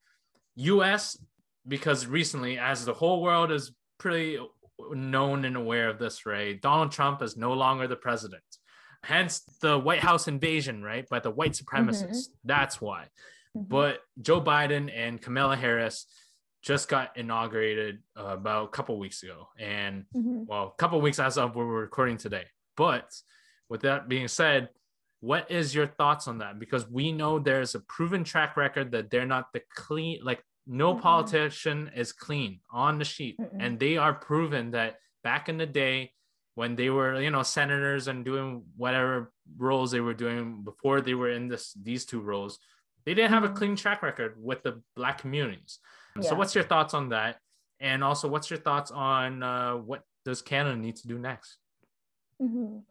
U.S. because recently, as the whole world is pretty known and aware of this, right? Donald Trump is no longer the president. Hence the White House invasion, right? By the white supremacists. That's why. But Joe Biden and Kamala Harris just got inaugurated uh, about a couple weeks ago, and Mhm. well, a couple weeks as of where we're recording today. But with that being said, what is your thoughts on that? Because we know there's a proven track record that they're not the clean, like no Mhm. politician is clean on the sheet, Mm-mm. and they are proven that back in the day when they were, you know, senators and doing whatever roles they were doing before they were in this these two roles, they didn't have a clean track record with the black communities. So, what's your thoughts on that? And also, what's your thoughts on uh, what does Canada need to do next? Mhm.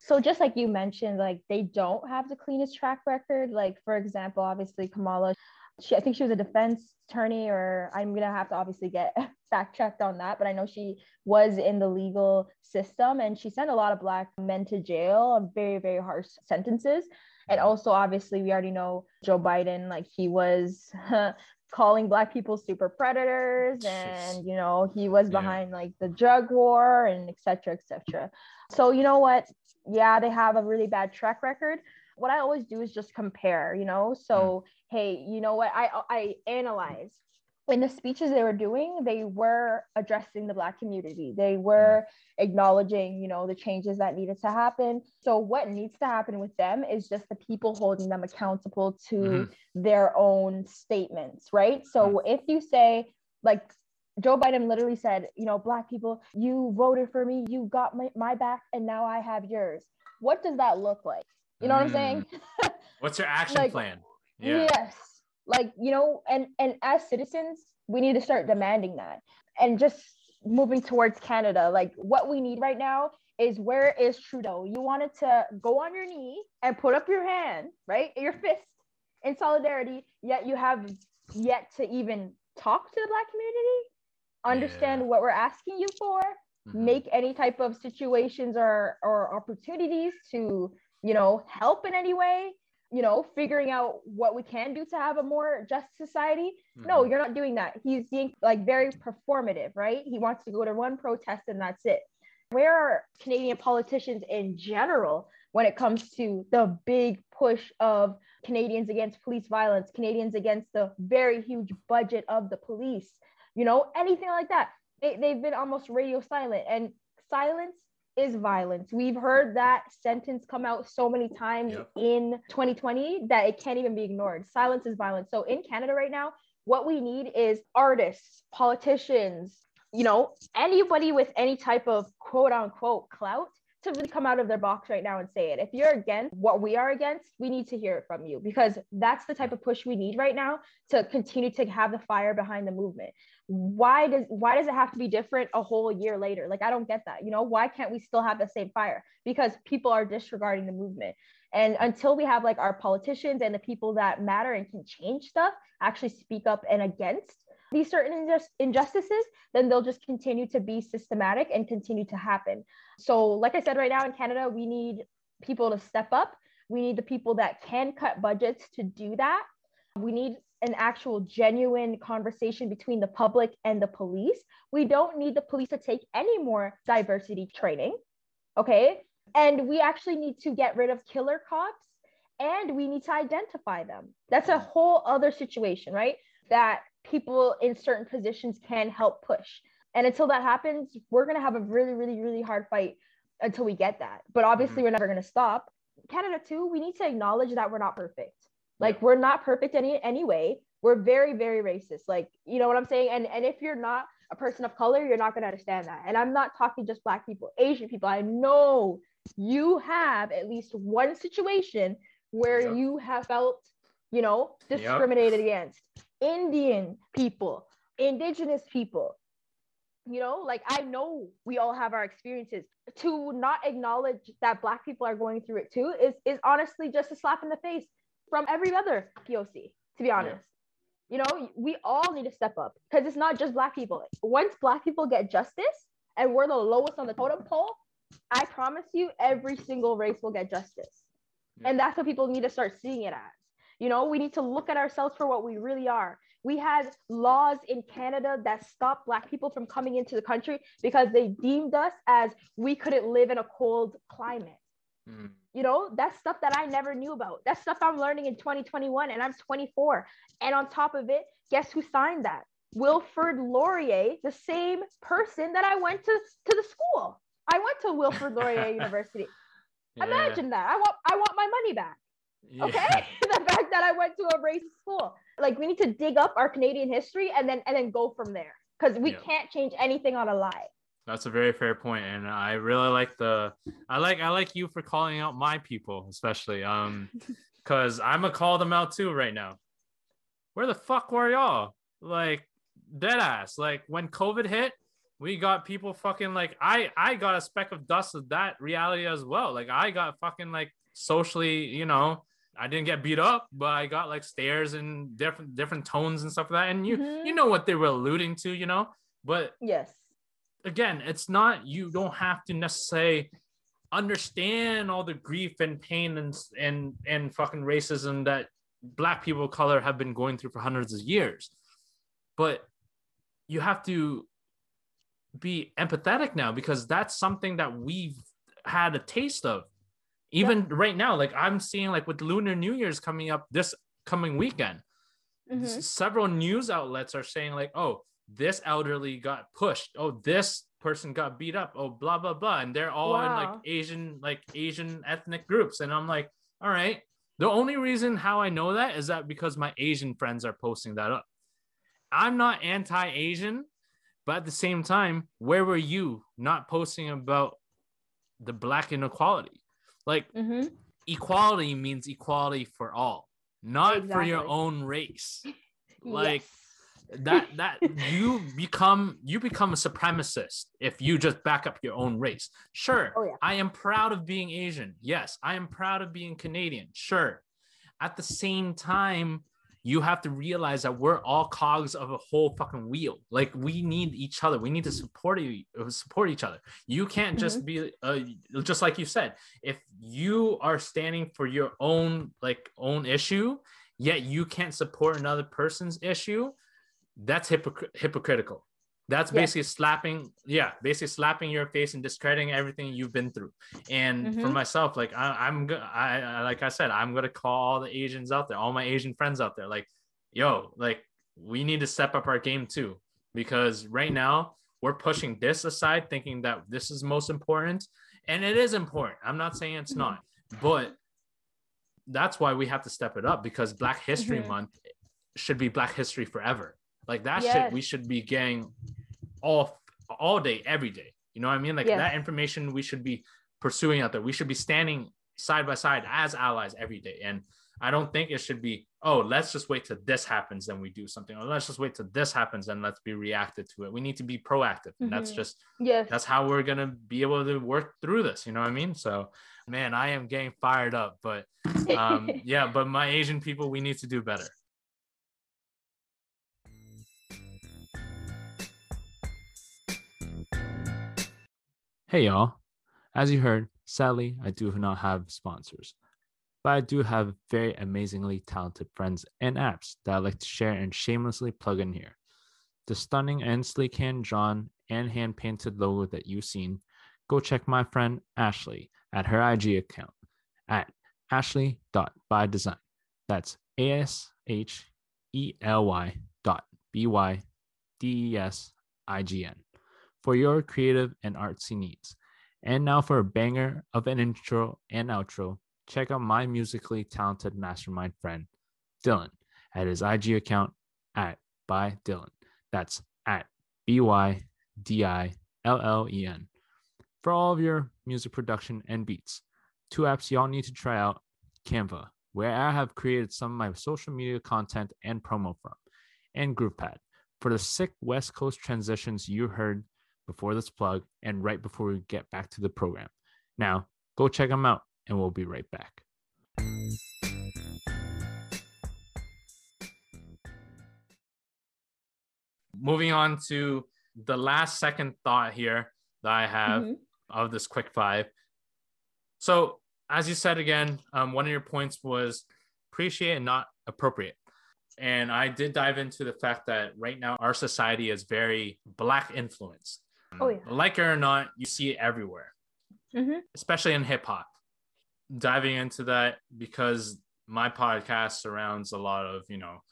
So just like you mentioned, like they don't have the cleanest track record. Like for example, obviously Kamala, she I think she was a defense attorney, or I'm gonna have to obviously get fact checked on that. But I know she was in the legal system, and she sent a lot of black men to jail on very very harsh sentences. And mm-hmm. also, obviously, we already know Joe Biden, like he was calling black people super predators, and you know he was Yeah. behind like the drug war and et cetera, et cetera. So you know what? Yeah, they have a really bad track record. What I always do is just compare, you know. So hmm. hey, you know what? I I analyze in the speeches they were doing, they were addressing the black community. They were hmm. acknowledging, you know, the changes that needed to happen. So what needs to happen with them is just the people holding them accountable to Mhm. their own statements, right? So hmm. if you say like Joe Biden literally said, you know, black people, you voted for me, you got my, my back, and now I have yours. What does that look like? You know what I'm saying? What's your action Like, plan? Yeah. Yes. Like, you know, and and as citizens, we need to start demanding that. And just moving towards Canada, like what we need right now is where is Trudeau? You wanted to go on your knee and put up your hand, right? Your fist in solidarity, yet you have yet to even talk to the black community, understand Yeah. what we're asking you for, Mhm. make any type of situations or or opportunities to you know help in any way you know figuring out what we can do to have a more just society. No Mhm. you're not doing that. He's being like very performative right? He wants to go to one protest and that's it. Where are canadian politicians in general when it comes to the big push of canadians against police violence canadians against the very huge budget of the police you know anything like that? They, they've been almost radio silent and silence is violence. We've heard that sentence come out so many times Yep. in 2020 that it can't even be ignored. Silence is violence. So in canada right now what we need is artists politicians you know anybody with any type of quote unquote clout to really come out of their box right now and say it. If you're against what we are against we need to hear it from you because that's the type of push we need right now to continue to have the fire behind the movement why does why does it have to be different a whole year later? Like i don't get that you know? Why can't we still have the same fire? Because people are disregarding the movement. And until we have like our politicians and the people that matter and can change stuff actually speak up and against these certain injust- injustices then they'll just continue to be systematic and continue to happen. So like i said right now in canada we need people to step up. We need the people that can cut budgets to do that. We need an actual genuine conversation between the public and the police. We don't need the police to take any more diversity training. Okay. And we actually need to get rid of killer cops and we need to identify them. That's a whole other situation, right? That people in certain positions can help push. And until that happens, we're going to have a really, really, really hard fight until we get that. But obviously, Mhm. we're never going to stop. Canada, too, we need to acknowledge that we're not perfect. Like, we're not perfect any anyway. We're very, very racist. Like, you know what I'm saying? And and if you're not a person of color, you're not going to understand that. And I'm not talking just black people, Asian people. I know you have at least one situation where Yep. you have felt, you know, Yep. discriminated against. Indian people, indigenous people. You know, like I know we all have our experiences. To not acknowledge that black people are going through it too is is honestly just a slap in the face from every other POC, to be honest. You know, we all need to step up because it's not just black people. Once black people get justice and we're the lowest on the totem pole, I promise you every single race will get justice. Yeah. And that's what people need to start seeing it as. You know, we need to look at ourselves for what we really are. We had laws in Canada that stopped Black people from coming into the country because they deemed us as we couldn't live in a cold climate. Mm. You know, that's stuff that I never knew about. That's stuff I'm learning in 2021 and I'm 24. And on top of it, guess who signed that? Wilfrid Laurier, the same person that I went to, to the school. I went to Wilfrid Laurier University. Yeah. Imagine that. I want I want my money back. Yeah. Okay. the fact that I went to a racist school. Like we need to dig up our Canadian history and then and then go from there. Because we Yeah. can't change anything on a lie. That's a very fair point, and I really like the I like I like you for calling out my people, especially um, because I'm gonna call them out too right now. Where the fuck were y'all? Like dead ass. Like when COVID hit, we got people fucking like I I got a speck of dust of that reality as well. Like I got fucking like socially, you know, I didn't get beat up, but I got like stares and different different tones and stuff like that. And you Mhm. you know what they were alluding to, you know. But Yes. Again, it's not you don't have to necessarily understand all the grief and pain and and and fucking racism that black people of color have been going through for hundreds of years. But you have to be empathetic now because that's something that we've had a taste of. Even right now, like I'm seeing like with Lunar New Year's coming up this coming weekend, Mhm. S- several news outlets are saying like oh this elderly got pushed. Oh this person got beat up. Oh blah blah blah. And they're all in like asian like asian ethnic groups. And i'm like all right. The only reason how i know that is that because my asian friends are posting that up. I'm not anti-asian but at the same time where were you not posting about the black inequality? Like Mhm. equality means equality for all not for your own race. Like Yes. That that you become you become a supremacist if you just back up your own race. Sure Oh, yeah. i am proud of being asian. Yes i am proud of being canadian. Sure. At the same time you have to realize that we're all cogs of a whole fucking wheel. Like we need each other. We need to support e- uh, support each other. You can't just be uh, just like you said if you are standing for your own like own issue yet you can't support another person's issue that's hypocr- hypocritical that's Yeah. basically slapping yeah basically slapping your face and discrediting everything you've been through and for Mhm. myself like I, i'm I, I like i said i'm gonna call all the asians out there all my asian friends out there like yo like we need to step up our game too because right now we're pushing this aside thinking that this is most important and it is important i'm not saying it's Mhm. not but that's why we have to step it up because black history Mhm. month should be black history forever like that Yes. shit we should be getting all all day every day. You know what i mean? Like Yes. that information we should be pursuing out there. We should be standing side by side as allies every day. And i don't think it should be oh let's just wait till this happens then we do something or let's just wait till this happens and let's be reactive to it. We need to be proactive. And that's Mhm. just Yes. that's how we're gonna be able to work through this. You know what i mean? So man i am getting fired up but um yeah but my asian people we need to do better hey y'all. As you heard sadly i do not have sponsors but i do have very amazingly talented friends and apps that i like to share and shamelessly plug in here. The stunning and sleek hand drawn and hand painted logo that you've seen go check my friend ashley at her ig account at ashley.bydesign that's a-s-h-e-l-y dot B Y D E S I G N for your creative and artsy needs. And now for a banger of an intro and outro, check out my musically talented mastermind friend, Dylan, at his IG account at by Dylan. That's at B Y D I L L E N. For all of your music production and beats, two apps y'all need to try out Canva, where I have created some of my social media content and promo from, and GroovePad for the sick West Coast transitions you heard before this plug and right before we get back to the program. Now, go check them out, and we'll be right back. Moving on to the last second thought here that I have Mhm. of this quick five. So, as you said again, um, one of your points was appreciate and not appropriate. And I did dive into the fact that right now our society is very black influenced. Oh, yeah. Like it or not, you see it everywhere, Mhm. especially in hip hop. Diving into that because my podcast surrounds a lot of, you know,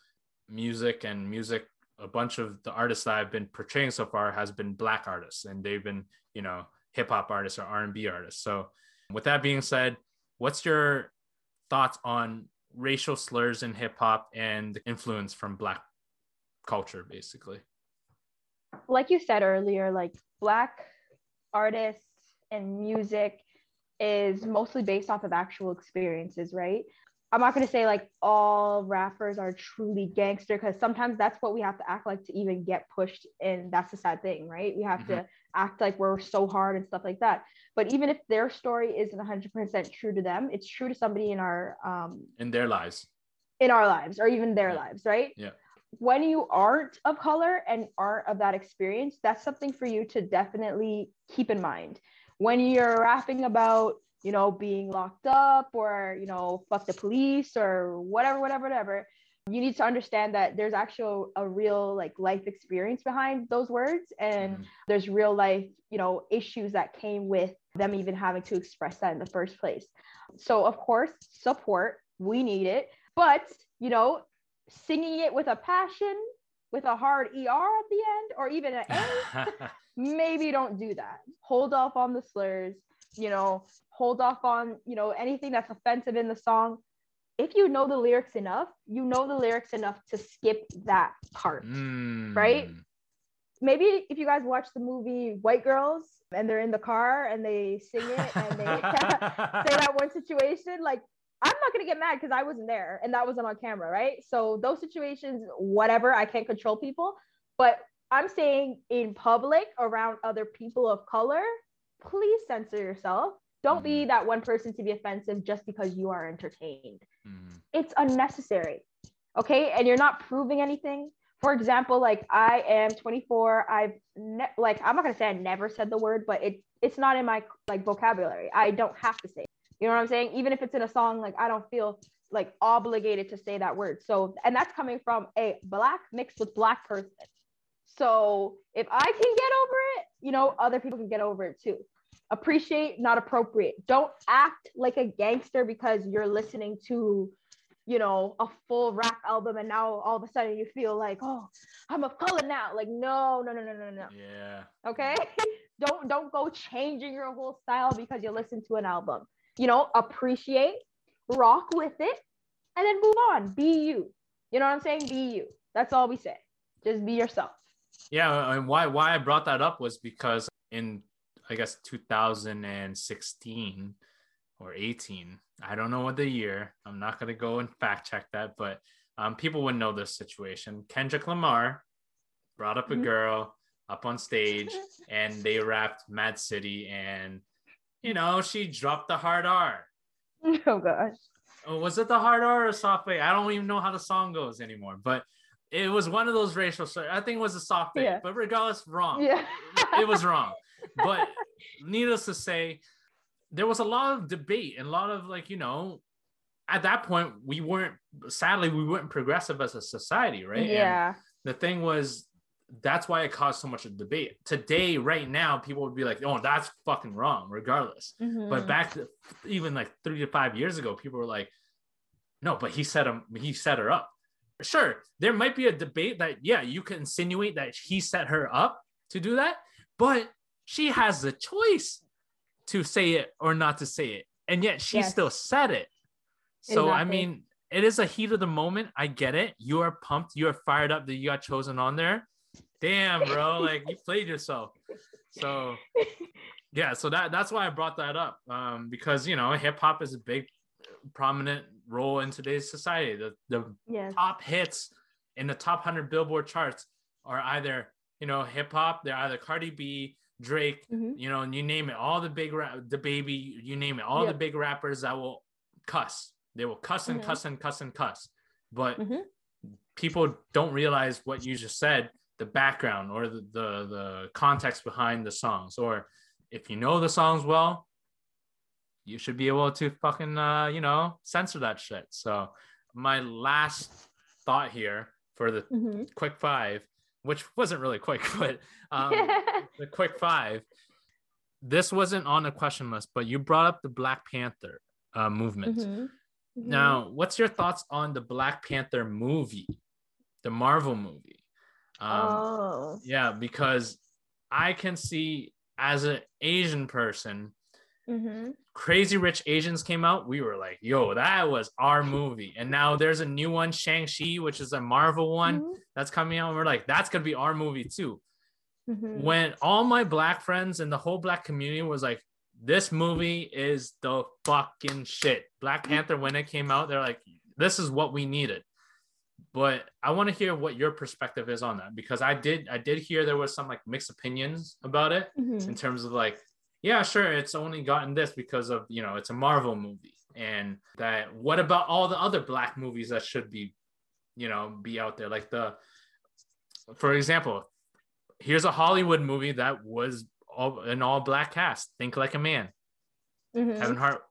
music and music. A bunch of the artists that I've been portraying so far has been black artists, and they've been, you know, hip hop artists or R and B artists. So, with that being said, what's your thoughts on racial slurs in hip hop and influence from black culture, basically? like you said earlier, like black artists and music is mostly based off of actual experiences, right? I'm not going to say like all rappers are truly gangster because sometimes that's what we have to act like to even get pushed. And that's the sad thing, right? We have to act like we're so hard and stuff like that. But even if their story isn't 100% true to them, it's true to somebody in our um, In their lives. in our lives or even their Yeah. lives, right? Yeah. When you aren't of color and aren't of that experience, that's something for you to definitely keep in mind. When you're rapping about, you know, being locked up or, you know, fuck the police or whatever, whatever, whatever, you need to understand that there's actually a real like life experience behind those words and Mhm. there's real life, you know, issues that came with them even having to express that in the first place. So of course, support, we need it, but you know, singing it with a passion, with a hard ER at the end, or even an A, maybe don't do that. Hold off on the slurs, you know, hold off on, you know, anything that's offensive in the song. If you know the lyrics enough, you know the lyrics enough to skip that part. Right? Mm. Maybe if you guys watch the movie White Girls and they're in the car and they sing it and they say that one situation, like I'm not gonna get mad because I wasn't there and that wasn't on camera, right? So those situations, whatever, I can't control people. But I'm saying in public around other people of color, please censor yourself. Don't be that one person to be offensive just because you are entertained. Mhm. It's unnecessary. Okay. And you're not proving anything. For example, like I am 24. I've ne- like I'm not gonna say I never said the word, but it it's not in my like vocabulary. I don't have to say. It. You know what I'm saying? Even if it's in a song, like I don't feel like obligated to say that word. So and that's coming from a black mixed with black person. So if I can get over it, you know, other people can get over it too. Appreciate, not appropriate. Don't act like a gangster because you're listening to, you know, a full rap album and now all of a sudden you feel like, oh, I'm of color now. Like, no, no, no, no, no, no. Yeah. Okay. don't don't go changing your whole style because you listen to an album. You know, appreciate, rock with it, and then move on. Be you. You know what I'm saying? Be you. That's all we say. Just be yourself. Yeah, and why why I brought that up was because in I guess 2016 or 18, I don't know what the year. I'm not gonna go and fact check that, but um, people would know this situation. Kendrick Lamar brought up a Mhm. girl up on stage, and they rapped Mad City, and you know she dropped the hard R. oh gosh. Oh, was it the hard R or soft A? I don't even know how the song goes anymore, but it was one of those racial. I think it was a soft A, Yeah. but regardless, wrong. Yeah. it was wrong. But needless to say, there was a lot of debate and a lot of like, you know, at that point, we weren't, sadly, we weren't progressive as a society, right? And Yeah. the thing was, that's why it caused so much of debate. Today, right now, people would be like, oh, that's fucking wrong, regardless. But Mhm. back to, even like three to five years ago, people were like, no, but he set him, he set her up. sure, there might be a debate that yeah, you can insinuate that he set her up to do that, but she has the choice to say it or not to say it, and yet she Yes. still said it. So I mean, it is a heat of the moment. I get it. You are pumped. You are fired up that you got chosen on there. Damn, bro, like you played yourself. So yeah, so that that's why I brought that up. Um, because you know, hip hop is a big prominent role in today's society. The the Yes. top hits in the top 100 billboard charts are either you know hip hop they're either cardi b drake Mhm. you know and you name it all the big rap DaBaby you name it all the big rappers that will cuss they will cuss and Mhm. cuss and cuss and cuss but Mhm. people don't realize what you just said the background or the, the the context behind the songs or if you know the songs well you should be able to fucking uh you know censor that shit so my last thought here for the Mhm. quick five which wasn't really quick but um the quick five this wasn't on the question list but you brought up the black panther uh movement Mhm. Mhm. now, what's your thoughts on the Black Panther movie, the Marvel movie? Um, oh. Yeah, because I can see as an Asian person, hmm Crazy Rich Asians came out. We were like, yo, that was our movie. And now there's a new one, Shang-Chi, which is a Marvel one that's coming out. And we're like, that's going to be our movie too. Mhm. When all my Black friends and the whole Black community was like, this movie is the fucking shit. Black Panther, when it came out, they're like, this is what we needed. But I want to hear what your perspective is on that because I did I did hear there was some like mixed opinions about it Mhm. in terms of like, yeah, sure, it's only gotten this because of you know it's a Marvel movie. And that what about all the other black movies that should be, you know, be out there? Like the for example, here's a Hollywood movie that was all an all black cast. Think like a man. Mhm. Kevin Hart,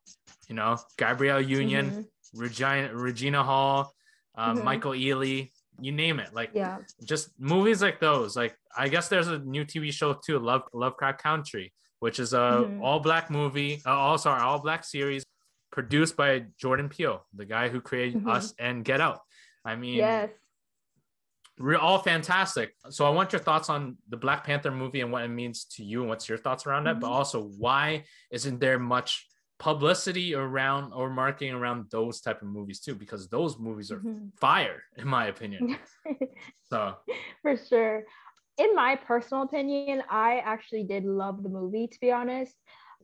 you know, Gabrielle Union, Mhm. Regina Regina Hall, um, Mhm. Michael Ealy, you name it. Like Yeah. just movies like those. Like I guess there's a new TV show too, Love Lovecraft Country, which is a Mhm. all black movie, uh, all sorry, all black series produced by Jordan Peele, the guy who created Mhm. Us and Get Out. I mean, Yes. we're all fantastic. So I want your thoughts on the Black Panther movie and what it means to you and what's your thoughts around that, but Mhm. also why isn't there much publicity around or marketing around those type of movies too? Because those movies are Mhm. fire, in my opinion. So For sure. In my personal opinion, I actually did love the movie, to be honest.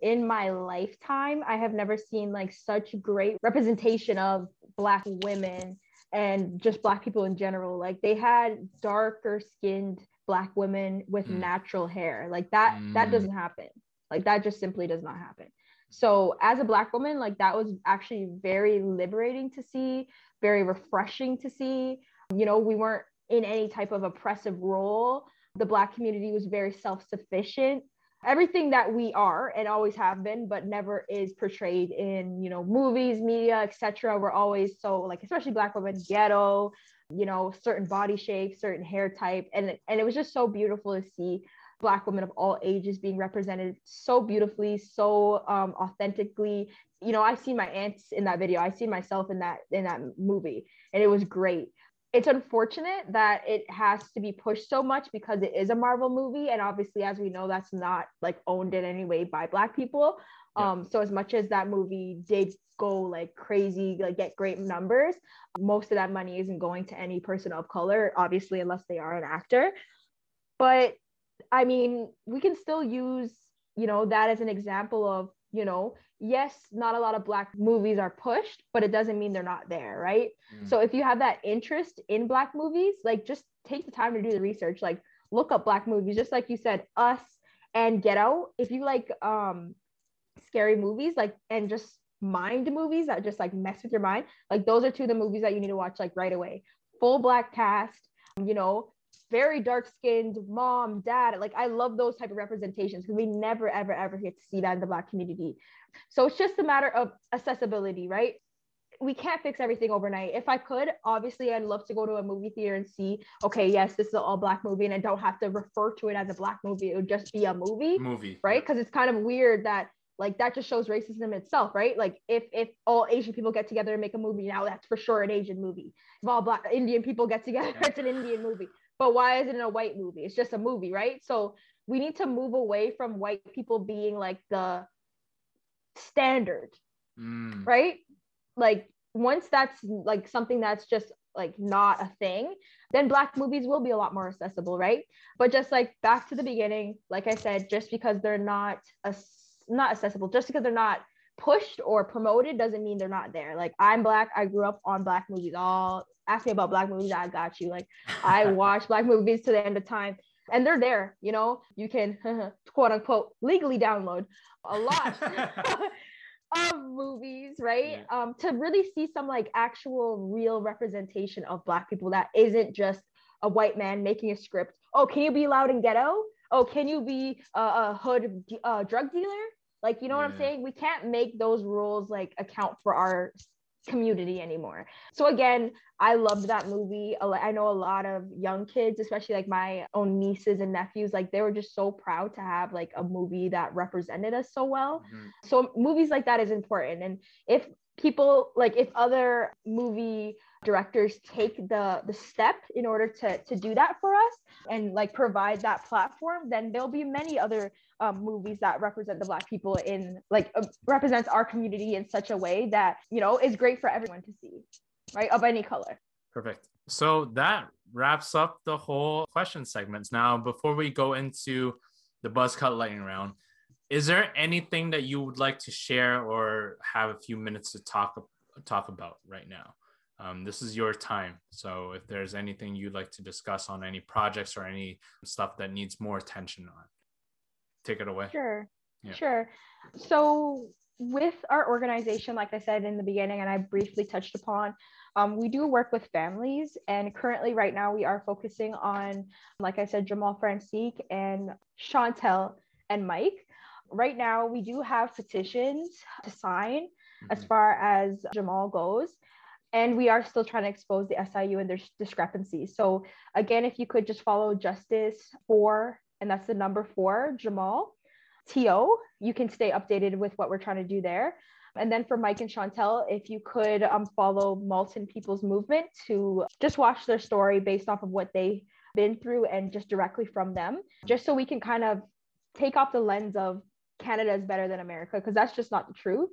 In my lifetime, I have never seen like such great representation of Black women and just Black people in general. Like they had darker skinned Black women with Mm. natural hair. Like that, that Mm. doesn't happen. Like that just simply does not happen. So as a Black woman, like that was actually very liberating to see, very refreshing to see. You know, we weren't in any type of oppressive role. The Black community was very self sufficient. Everything that we are and always have been, but never is portrayed in, you know, movies, media, etc. We're always so like, especially Black women, ghetto, you know, certain body shape, certain hair type, and and it was just so beautiful to see Black women of all ages being represented so beautifully, so um, authentically. You know, I've seen my aunts in that video. I see myself in that in that movie, and it was great it's unfortunate that it has to be pushed so much because it is a Marvel movie. And obviously, as we know, that's not like owned in any way by Black people. Yeah. Um, so as much as that movie did go like crazy, like get great numbers, most of that money isn't going to any person of color, obviously, unless they are an actor. But I mean, we can still use, you know, that as an example of, you know, yes, not a lot of Black movies are pushed, but it doesn't mean they're not there, right? Mm. So if you have that interest in Black movies, like just take the time to do the research, like look up Black movies, just like you said, Us and Get Out. If you like um scary movies, like and just mind movies that just like mess with your mind, like those are two of the movies that you need to watch like right away. Full Black cast, you know, very dark skinned mom, dad. Like I love those type of representations because we never, ever, ever get to see that in the Black community. So it's just a matter of accessibility, right? we can't fix everything overnight. If I could, obviously, I'd love to go to a movie theater and see, okay, yes, this is an all black movie, and I don't have to refer to it as a black movie. It would just be a movie, movie, right? Because it's kind of weird that like that just shows racism itself, right? Like if if all Asian people get together and make a movie now, that's for sure an Asian movie. If all black Indian people get together, it's an Indian movie. But why is it in a white movie? It's just a movie, right? So we need to move away from white people being like the standard, Mm. right? Like once that's like something that's just like not a thing, then black movies will be a lot more accessible, right? But just like back to the beginning, like I said, just because they're not a, not accessible, just because they're not pushed or promoted doesn't mean they're not there. Like I'm black, I grew up on black movies. All ask me about black movies, I got you. Like I watch black movies to the end of time. And they're there, you know, you can quote unquote legally download a lot of movies, right? Um, to really see some like actual real representation of black people that isn't just a white man making a script. Oh, can you be loud and ghetto? Oh, can you be a, a hood uh, drug dealer? Like, you know what I'm saying? We can't make those rules like account for our community anymore. So again, I loved that movie. I know a lot of young kids, especially like my own nieces and nephews, like they were just so proud to have like a movie that represented us so well Mhm. so movies like that is important and if people like if other movie directors take the the step in order to to do that for us and like provide that platform then there'll be many other um, movies that represent the black people in like uh, represents our community in such a way that you know is great for everyone to see right of any color Perfect. So that wraps up the whole question segments. Now, before we go into the buzz cut lightning round, is there anything that you would like to share or have a few minutes to talk talk about right now? Um, this is your time. So if there's anything you'd like to discuss on any projects or any stuff that needs more attention on, take it away. Sure. Yeah. Sure. So with our organization, like I said in the beginning, and I briefly touched upon, um, we do work with families. And currently, right now, we are focusing on, like I said, Jamal Francique and Chantel and Mike. Right now, we do have petitions to sign as Mhm. far as Jamal goes. And we are still trying to expose the SIU and their discrepancies. So, again, if you could just follow Justice for, and that's the number four, Jamal, TO, you can stay updated with what we're trying to do there. And then for Mike and Chantel, if you could um, follow Malton People's Movement to just watch their story based off of what they've been through and just directly from them, just so we can kind of take off the lens of Canada is better than America, because that's just not the truth.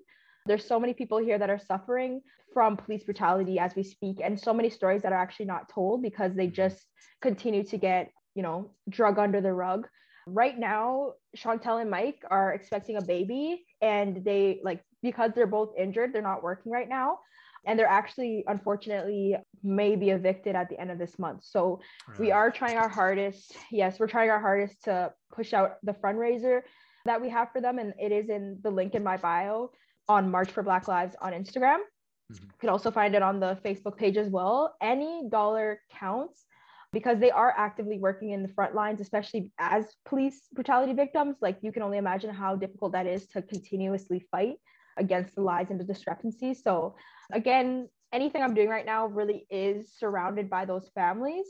There's so many people here that are suffering from police brutality as we speak, and so many stories that are actually not told because they just continue to get, you know, drug under the rug. Right now, Chantel and Mike are expecting a baby, and they like because they're both injured, they're not working right now. And they're actually, unfortunately, may be evicted at the end of this month. So we are trying our hardest. Yes, we're trying our hardest to push out the fundraiser that we have for them. And it is in the link in my bio on March for Black Lives on Instagram. Mhm. You can also find it on the Facebook page as well. Any dollar counts because they are actively working in the front lines, especially as police brutality victims. Like you can only imagine how difficult that is to continuously fight against the lies and the discrepancies. So again, anything I'm doing right now really is surrounded by those families.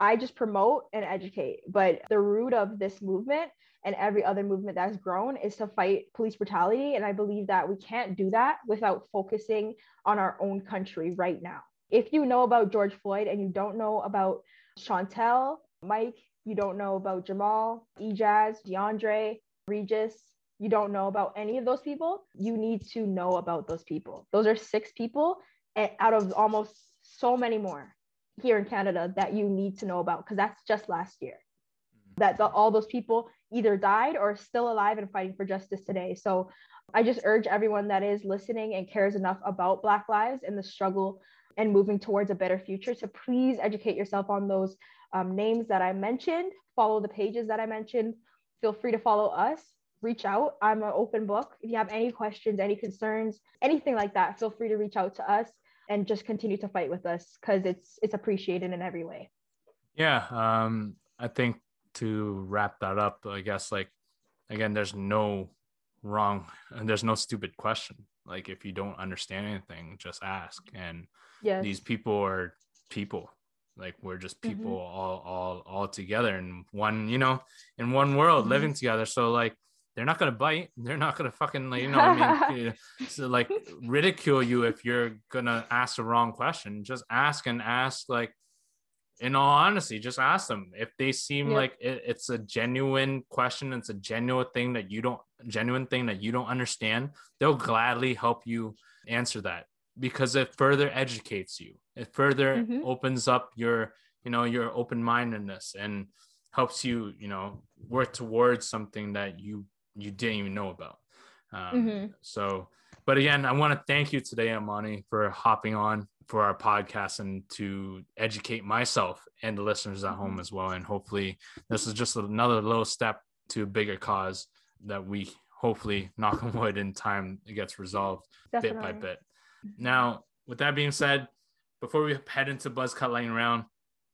I just promote and educate, but the root of this movement and every other movement that's grown is to fight police brutality. And I believe that we can't do that without focusing on our own country right now. If you know about George Floyd and you don't know about Chantel, Mike, you don't know about Jamal, Ejaz, D'Andre, Regis, you don't know about any of those people, you need to know about those people. Those are six people eh, out of almost so many more here in Canada that you need to know about because that's just last year. Mm-hmm. That the, all those people either died or are still alive and fighting for justice today. So I just urge everyone that is listening and cares enough about Black lives and the struggle and moving towards a better future So please educate yourself on those um, names that I mentioned, follow the pages that I mentioned. Feel free to follow us, reach out. I'm an open book. If you have any questions, any concerns, anything like that, feel free to reach out to us and just continue to fight with us because it's it's appreciated in every way. Yeah, um, I think to wrap that up, I guess like again, there's no wrong and there's no stupid question. Like if you don't understand anything, just ask. And Yes. these people are people. Like we're just people all all all together in one, you know, in one world Mhm. living together. So like they're not gonna bite. They're not gonna fucking like you know what I mean so like ridicule you if you're gonna ask the wrong question. Just ask and ask like in all honesty, just ask them if they seem Yep. like it, it's a genuine question. It's a genuine thing that you don't genuine thing that you don't understand. They'll gladly help you answer that because it further educates you. It further Mhm. opens up your you know your open mindedness and helps you you know work towards something that you you didn't even know about. Um, Mhm. So, but again, I want to thank you today, Amani, for hopping on for our podcast and to educate myself and the listeners at home as well. And hopefully, this is just another little step to a bigger cause that we hopefully, knock on wood, in time it gets resolved bit by bit. Now, with that being said, before we head into Buzz Cut Lightning Round,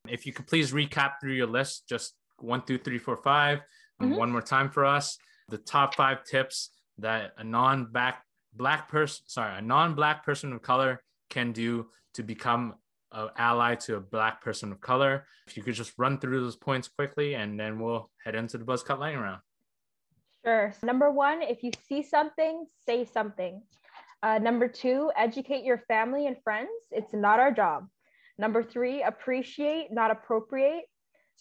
if you could please recap through your list, just one, two, three, four, five, Mhm. one more time for us. The top five tips that a non-black black person, sorry, a non-black person of color can do to become an ally to a black person of color. If you could just run through those points quickly, and then we'll head into the Buzz Cut Lightning Round. Sure. Number one, if you see something, say something. Uh, number two, educate your family and friends. It's not our job. Number three, appreciate, not appropriate.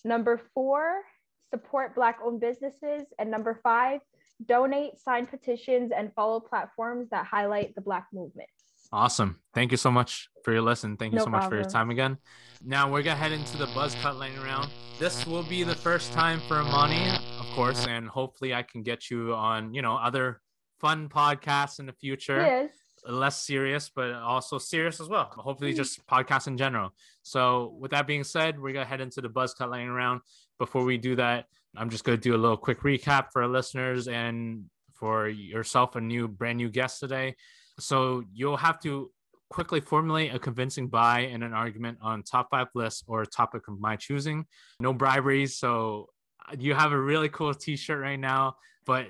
Number four, support Black owned businesses. And number five, donate, sign petitions, and follow platforms that highlight the Black movement. Awesome. Thank you so much for your listen. Thank you No so much for your time again. Now we're gonna head into the buzz cut lightning round. This will be the first time for Amani, of course, and hopefully I can get you on, you know, other fun podcasts in the future. Yes. Less serious, but also serious as well. Hopefully Mhm. just podcasts in general. So with that being said, we're gonna head into the buzz cut lightning round. Before we do that, I'm just gonna do a little quick recap for our listeners and for yourself, a new brand new guest today. So you'll have to quickly formulate a convincing buy and an argument on top five lists or a topic of my choosing. No briberies. So you have a really cool t-shirt right now, but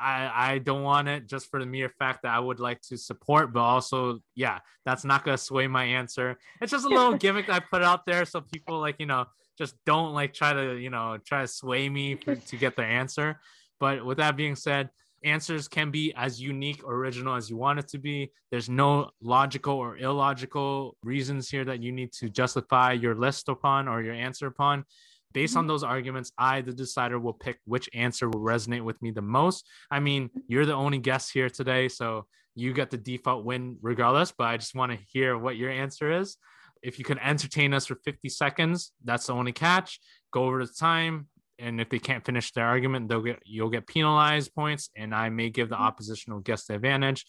I, I don't want it just for the mere fact that I would like to support, but also, yeah, that's not gonna sway my answer. It's just a little gimmick I put out there so people like, you know, just don't like try to, you know, try to sway me for, to get the answer. But with that being said, answers can be as unique or original as you want it to be. There's no logical or illogical reasons here that you need to justify your list upon or your answer upon. Based on mm-hmm. those arguments, I, the decider, will pick which answer will resonate with me the most. I mean, you're the only guest here today, so you get the default win regardless, but I just want to hear what your answer is. If you can entertain us for 50 seconds, that's the only catch. Go over the time, and if they can't finish their argument, they'll get you'll get penalized points, and I may give the Mhm. oppositional guest the advantage.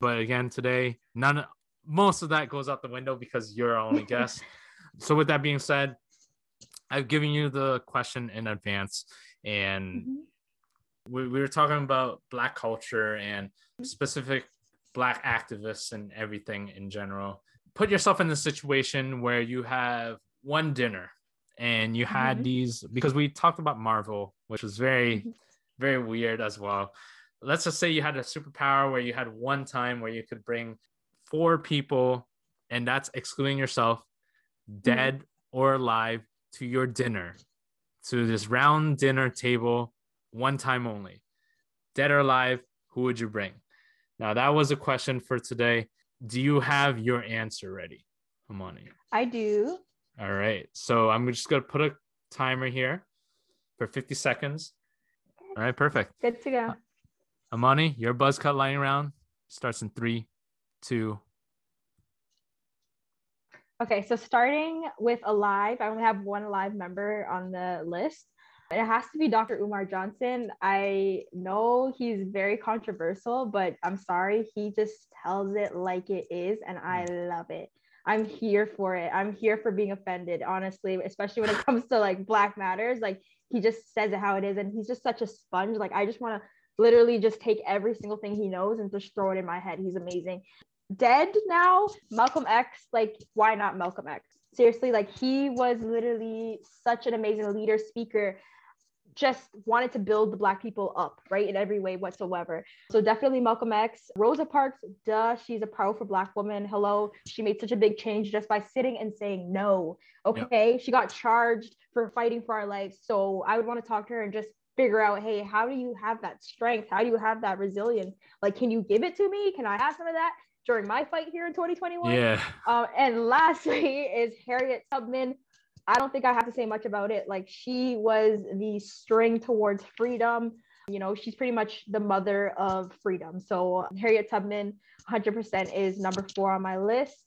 But again, today, none most of that goes out the window because you're our only guest. so with that being said, I've given you the question in advance, and Mhm. we, we were talking about black culture and specific black activists and everything in general put yourself in the situation where you have one dinner and you had Mhm. these because we talked about marvel which was very Mhm. very weird as well let's just say you had a superpower where you had one time where you could bring four people and that's excluding yourself dead or alive to your dinner to this round dinner table one time only dead or alive who would you bring now that was a question for today do you have your answer ready amani I do. All right so i'm just going to put a timer here for 50 seconds all right perfect Good to go. Uh, amani your buzz cut lightning round starts in three two Okay, so starting with alive, I only have one live member on the list. It has to be Dr. Umar Johnson. I know he's very controversial, but I'm sorry, he just tells it like it is, and I hmm. love it. I'm here for it. I'm here for being offended, honestly, especially when it comes to like Black Matters. Like he just says it how it is, and he's just such a sponge. Like I just want to literally just take every single thing he knows and just throw it in my head. He's amazing dead now malcolm x like why not malcolm x seriously like he was literally such an amazing leader speaker just wanted to build the black people up right in every way whatsoever so definitely malcolm x rosa parks duh she's a powerful black woman hello she made such a big change just by sitting and saying no okay she got charged for fighting for our lives so i would want to talk to her and just figure out, hey, how do you have that strength? How do you have that resilience? Like, can you give it to me? Can I have some of that during my fight here in 2021? Yeah. Um, and lastly is Harriet Tubman. I don't think I have to say much about it. Like, she was the string towards freedom. You know, she's pretty much the mother of freedom. So, Harriet Tubman, 100% is number four on my list.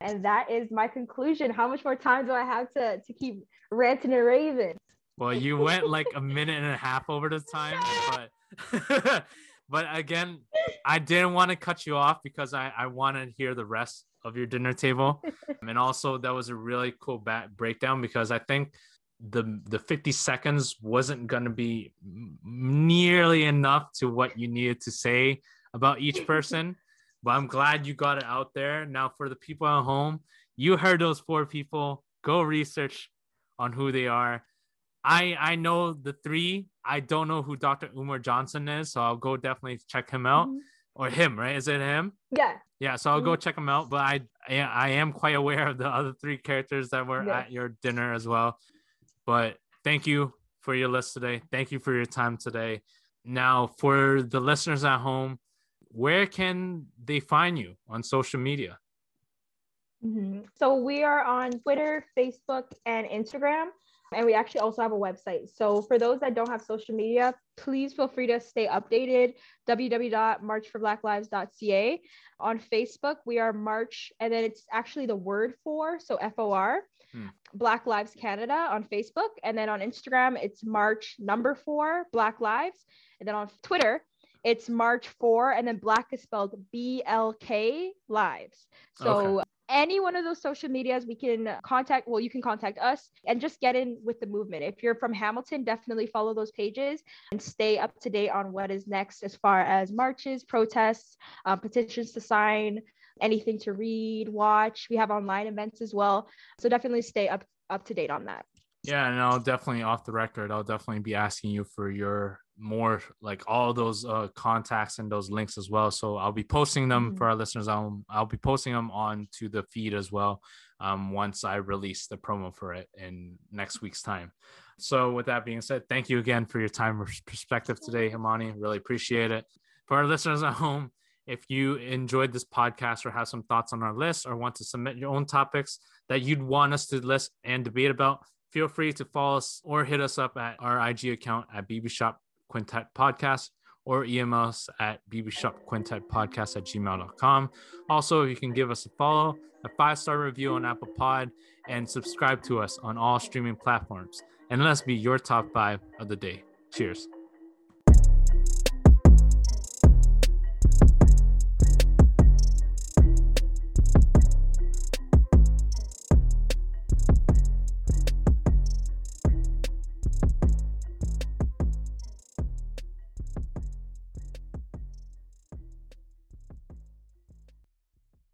And that is my conclusion. How much more time do I have to, to keep ranting and raving? Well, you went like a minute and a half over the time, but but again, I didn't want to cut you off because I I want to hear the rest of your dinner table, and also that was a really cool bat breakdown because I think the the 50 seconds wasn't going to be nearly enough to what you needed to say about each person but i'm glad you got it out there now for the people at home you heard those four people go research on who they are I I know the three. I don't know who Dr. Umar Johnson is, so I'll go definitely check him out. Mm-hmm. Or him, right? Is it him? Yeah. Yeah. So I'll go check them out. But I, I I am quite aware of the other three characters that were yeah. at your dinner as well. But thank you for your list today. Thank you for your time today. Now, for the listeners at home, where can they find you on social media? Mm-hmm. So we are on Twitter, Facebook, and Instagram. And we actually also have a website. So for those that don't have social media, please feel free to stay updated. www.marchforblacklives.ca. On Facebook, we are March, and then it's actually the word for, so F O R. Hmm. Black Lives Canada on Facebook. And then on Instagram, it's March number four, Black Lives. And then on Twitter, it's March 4, and then Black is spelled B L K Lives. So okay any one of those social medias we can contact well you can contact us and just get in with the movement. If you're from hamilton definitely follow those pages and stay up to date on what is next as far as marches protests uh, petitions to sign anything to read watch. We have online events as well. So definitely stay up up to date on that. Yeah and i'll definitely off the record i'll definitely be asking you for your more like all those uh, contacts and those links as well. So I'll be posting them mm-hmm. for our listeners. I'll I'll be posting them on to the feed as well um, once I release the promo for it in next week's time. So with that being said, thank you again for your time perspective today, Himani. Really appreciate it. For our listeners at home, if you enjoyed this podcast or have some thoughts on our list or want to submit your own topics that you'd want us to list and debate about, feel free to follow us or hit us up at our IG account at BB Shop Quintet Podcast or email us at bbshopquintetpodcast at gmail.com. Also, you can give us a follow, a five star review on Apple Pod, and subscribe to us on all streaming platforms. And let's be your top five of the day. Cheers.